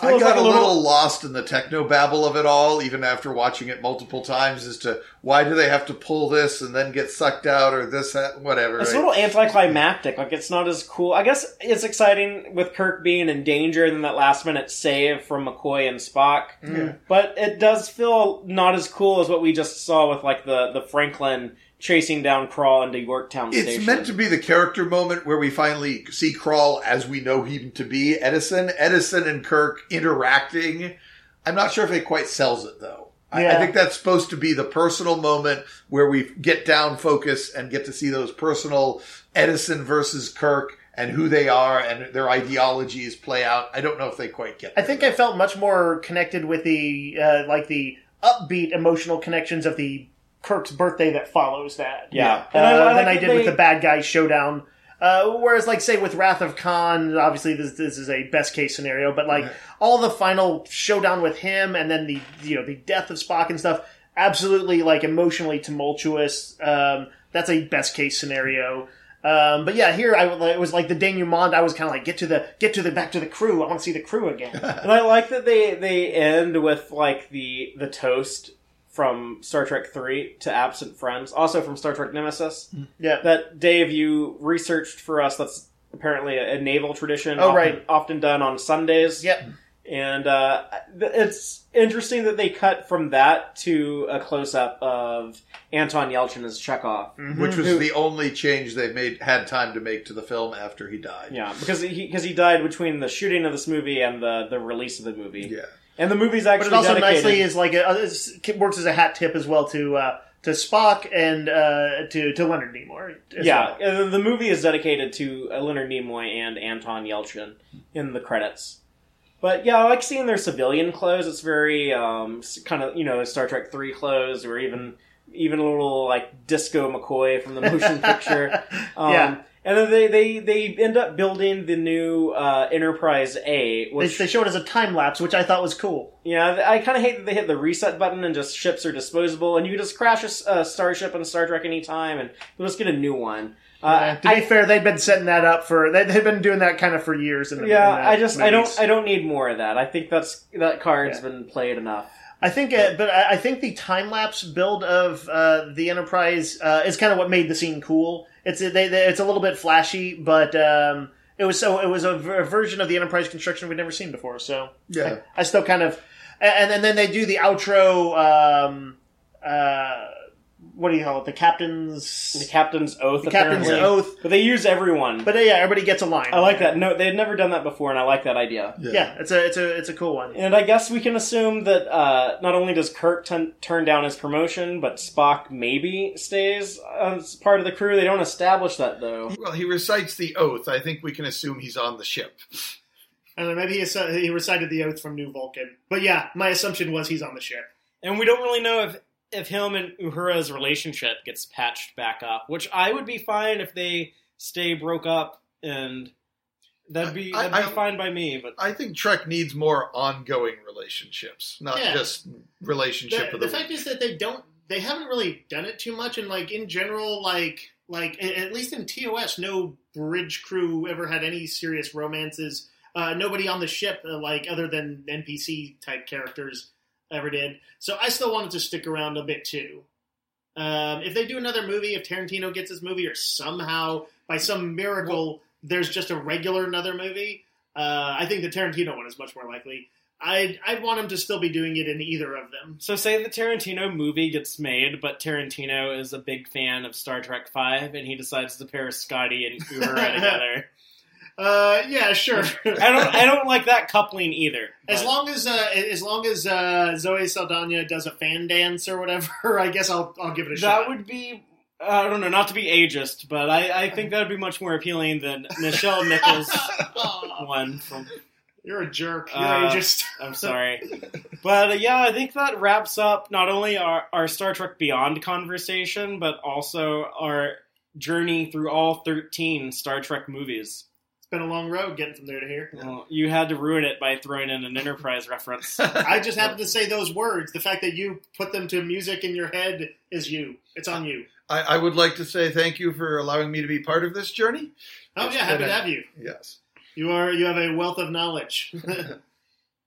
I got like a little lost in the techno babble of it all, even after watching it multiple times, as to why do they have to pull this and then get sucked out or this, that, whatever. It's a little anticlimactic. Like it's not as cool. I guess it's exciting with Kirk being in danger and then that last minute save from McCoy and Spock. Yeah. But it does feel not as cool as what we just saw with like the the Franklin chasing down Krall into Yorktown It's Station. It's meant to be the character moment where we finally see Krall as we know him to be Edison. Edison and Kirk interacting. I'm not sure if it quite sells it though. I, I think that's supposed to be the personal moment where we get down focus and get to see those personal Edison versus Kirk and who they are and their ideologies play out. I don't know if they quite get. I think I felt much more connected with the uh, like the upbeat emotional connections of the Kirk's birthday that follows that. yeah. uh, And I- I than I did they- with the bad guy showdown. Uh, whereas, like, say with Wrath of Khan, obviously this, this is a best case scenario, but like all the final showdown with him, and then the you know the death of Spock and stuff, absolutely like emotionally tumultuous. Um, that's a best case scenario. Um, but yeah, here I it was like the denouement. I was kind of like get to the get to the back to the crew. I want to see the crew again. (laughs) And I like that they they end with like the the toast from Star Trek Three to absent friends, also from Star Trek Nemesis. yeah, That Dave you researched for us. That's apparently a, a naval tradition. Oh, often, right. often done on Sundays. yep. And uh, th- it's interesting that they cut from that to a close up of Anton Yelchin as Chekov. which was Who- the only change they made had time to make to the film after he died. Yeah, because he because he died between the shooting of this movie and the the release of the movie. Yeah. And the movie's actually. But it also dedicated. nicely is like a, it works as a hat tip as well to uh, to Spock and uh, to to Leonard Nimoy. Yeah, well. the movie is dedicated to uh, Leonard Nimoy and Anton Yelchin in the credits. But yeah, I like seeing their civilian clothes. It's very um, kind of you know Star Trek Three clothes, or even even a little like Disco McCoy from the motion (laughs) picture. Um, Yeah. And then they, they they end up building the new uh, Enterprise A, They, which they showed as a time lapse, which I thought was cool. Yeah, I kind of hate that they hit the reset button and just ships are disposable, and you can just crash a starship in Star Trek anytime, and you'll just get a new one. Uh, Uh, to I, fair, they've been setting that up for they, they've been doing that kind of for years. In the, yeah, in I just I don't I don't need more of that. I think that's that card's Yeah. been played enough. I think, uh, but I think the time lapse build of uh, the Enterprise uh, is kind of what made the scene cool. It's a, they, they, it's a little bit flashy, but um, it was so it was a, ver- version of the Enterprise construction we'd never seen before. So Yeah. I, I still kind of and, and then they do the outro. Um, uh, what do you call it? The captain's The captain's oath. the captain's apparently. oath. But they use everyone. But uh, yeah, everybody gets a line. I like that. No, they had never done that before, and I like that idea. Yeah, it's a it's a it's a cool one. And I guess we can assume that uh, not only does Kirk t- turn down his promotion, but Spock maybe stays as part of the crew. They don't establish that though. Well, he recites the oath. I think we can assume he's on the ship. I don't know, maybe he, he recited the oath from New Vulcan. But yeah, my assumption was he's on the ship. And we don't really know if if him and Uhura's relationship gets patched back up, which I would be fine if they stay broke up, and that'd be that'd be I- fine by me. But I think Trek needs more ongoing relationships, not Yeah. just relationship The, of the the, fact is that they don't they haven't really done it too much and like in general like like at least in TOS no bridge crew ever had any serious romances uh, nobody on the ship uh, like other than NPC type characters ever did. So I still wanted to stick around a bit too. Um, if they do another movie if Tarantino gets his movie or somehow by some miracle there's just a regular another movie uh, I think the Tarantino one is much more likely. I'd, I'd want him to still be doing it in either of them. So say the Tarantino movie gets made, but Tarantino is a big fan of Star Trek Five, and he decides to pair Scotty and Uhura (laughs) together. Uh, yeah, sure. I don't I don't like that coupling either. As long as uh, as long as uh, Zoe Saldana does a fan dance or whatever, (laughs) I guess I'll I'll give it a that shot. That would be. I don't know, not to be ageist, but I, I think that would be much more appealing than Nichelle Nichols (laughs) one from You're a jerk. You're Uh, ageist. (laughs) I'm sorry. But uh, yeah, I think that wraps up not only our, our Star Trek Beyond conversation, but also our journey through all 13 Star Trek movies. It's been a long road getting from there to here. Well, you had to ruin it by throwing in an Enterprise reference. (laughs) I just happened (laughs) to say those words. The fact that you put them to music in your head is you. It's on you. I, I would like to say thank you for allowing me to be part of this journey. Oh It's yeah, happy been to have you. Yes. You are you have a wealth of knowledge. (laughs)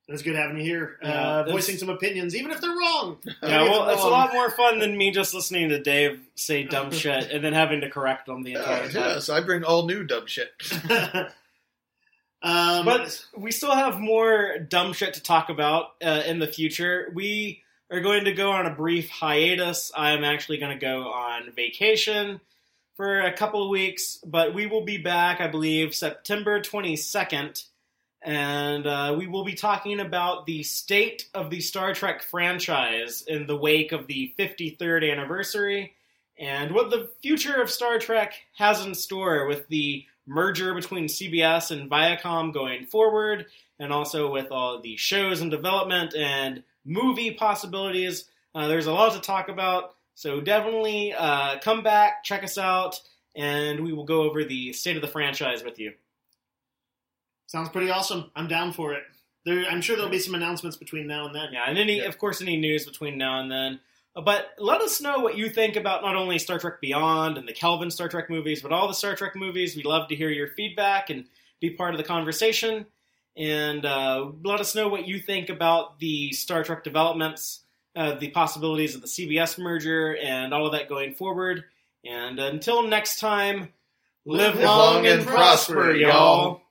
It's good having you here, Yeah, uh, voicing some opinions, even if they're wrong. (laughs) yeah, Maybe well, it's a lot more fun than me just listening to Dave say dumb (laughs) shit and then having to correct them the entire Uh, time. yes, I bring all new dumb shit. (laughs) um, But we still have more dumb shit to talk about uh, in the future. We are going to go on a brief hiatus. I'm actually going to go on vacation for a couple of weeks, but we will be back, I believe, September 22nd. And uh, we will be talking about the state of the Star Trek franchise in the wake of the 53rd anniversary and what the future of Star Trek has in store with the merger between CBS and Viacom going forward, and also with all the shows in development and movie possibilities. Uh, there's a lot to talk about, so definitely uh, come back, check us out, and we will go over the state of the franchise with you. Sounds pretty awesome. I'm down for it. There, I'm sure there'll be some announcements between now and then. Yeah, and any, Yeah. of course, any news between now and then. Uh, But let us know what you think about not only Star Trek Beyond and the Kelvin Star Trek movies, but all the Star Trek movies. We'd love to hear your feedback and be part of the conversation. And uh, let us know what you think about the Star Trek developments, uh, the possibilities of the CBS merger, and all of that going forward. And until next time, live, long, and prosper, y'all.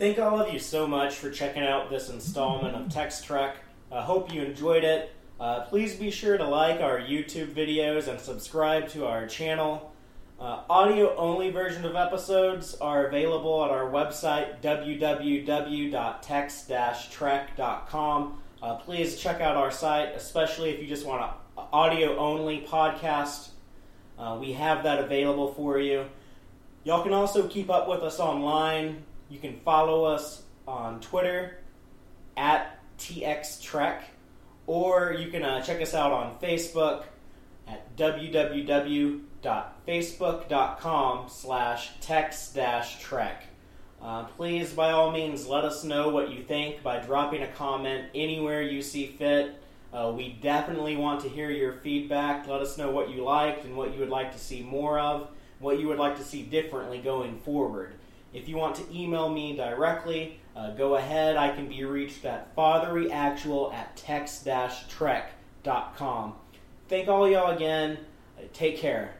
Thank all of you so much for checking out this installment of Text Trek. I hope you enjoyed it. Uh, please be sure to like our YouTube videos and subscribe to our channel. Uh, audio only version of episodes are available at our website www.text-trek.com. Uh, please check out our site, especially if you just want an audio only podcast. Uh, we have that available for you. Y'all can also keep up with us online. You can follow us on Twitter at TXTrek, or you can uh, check us out on Facebook at www.facebook.com slash text-trek. Uh, please, by all means, let us know what you think by dropping a comment anywhere you see fit. Uh, we definitely want to hear your feedback. Let us know what you liked and what you would like to see more of, what you would like to see differently going forward. If you want to email me directly, uh, go ahead. I can be reached at fatheryactual at text-trek.com. Thank all y'all again. Uh, Take care.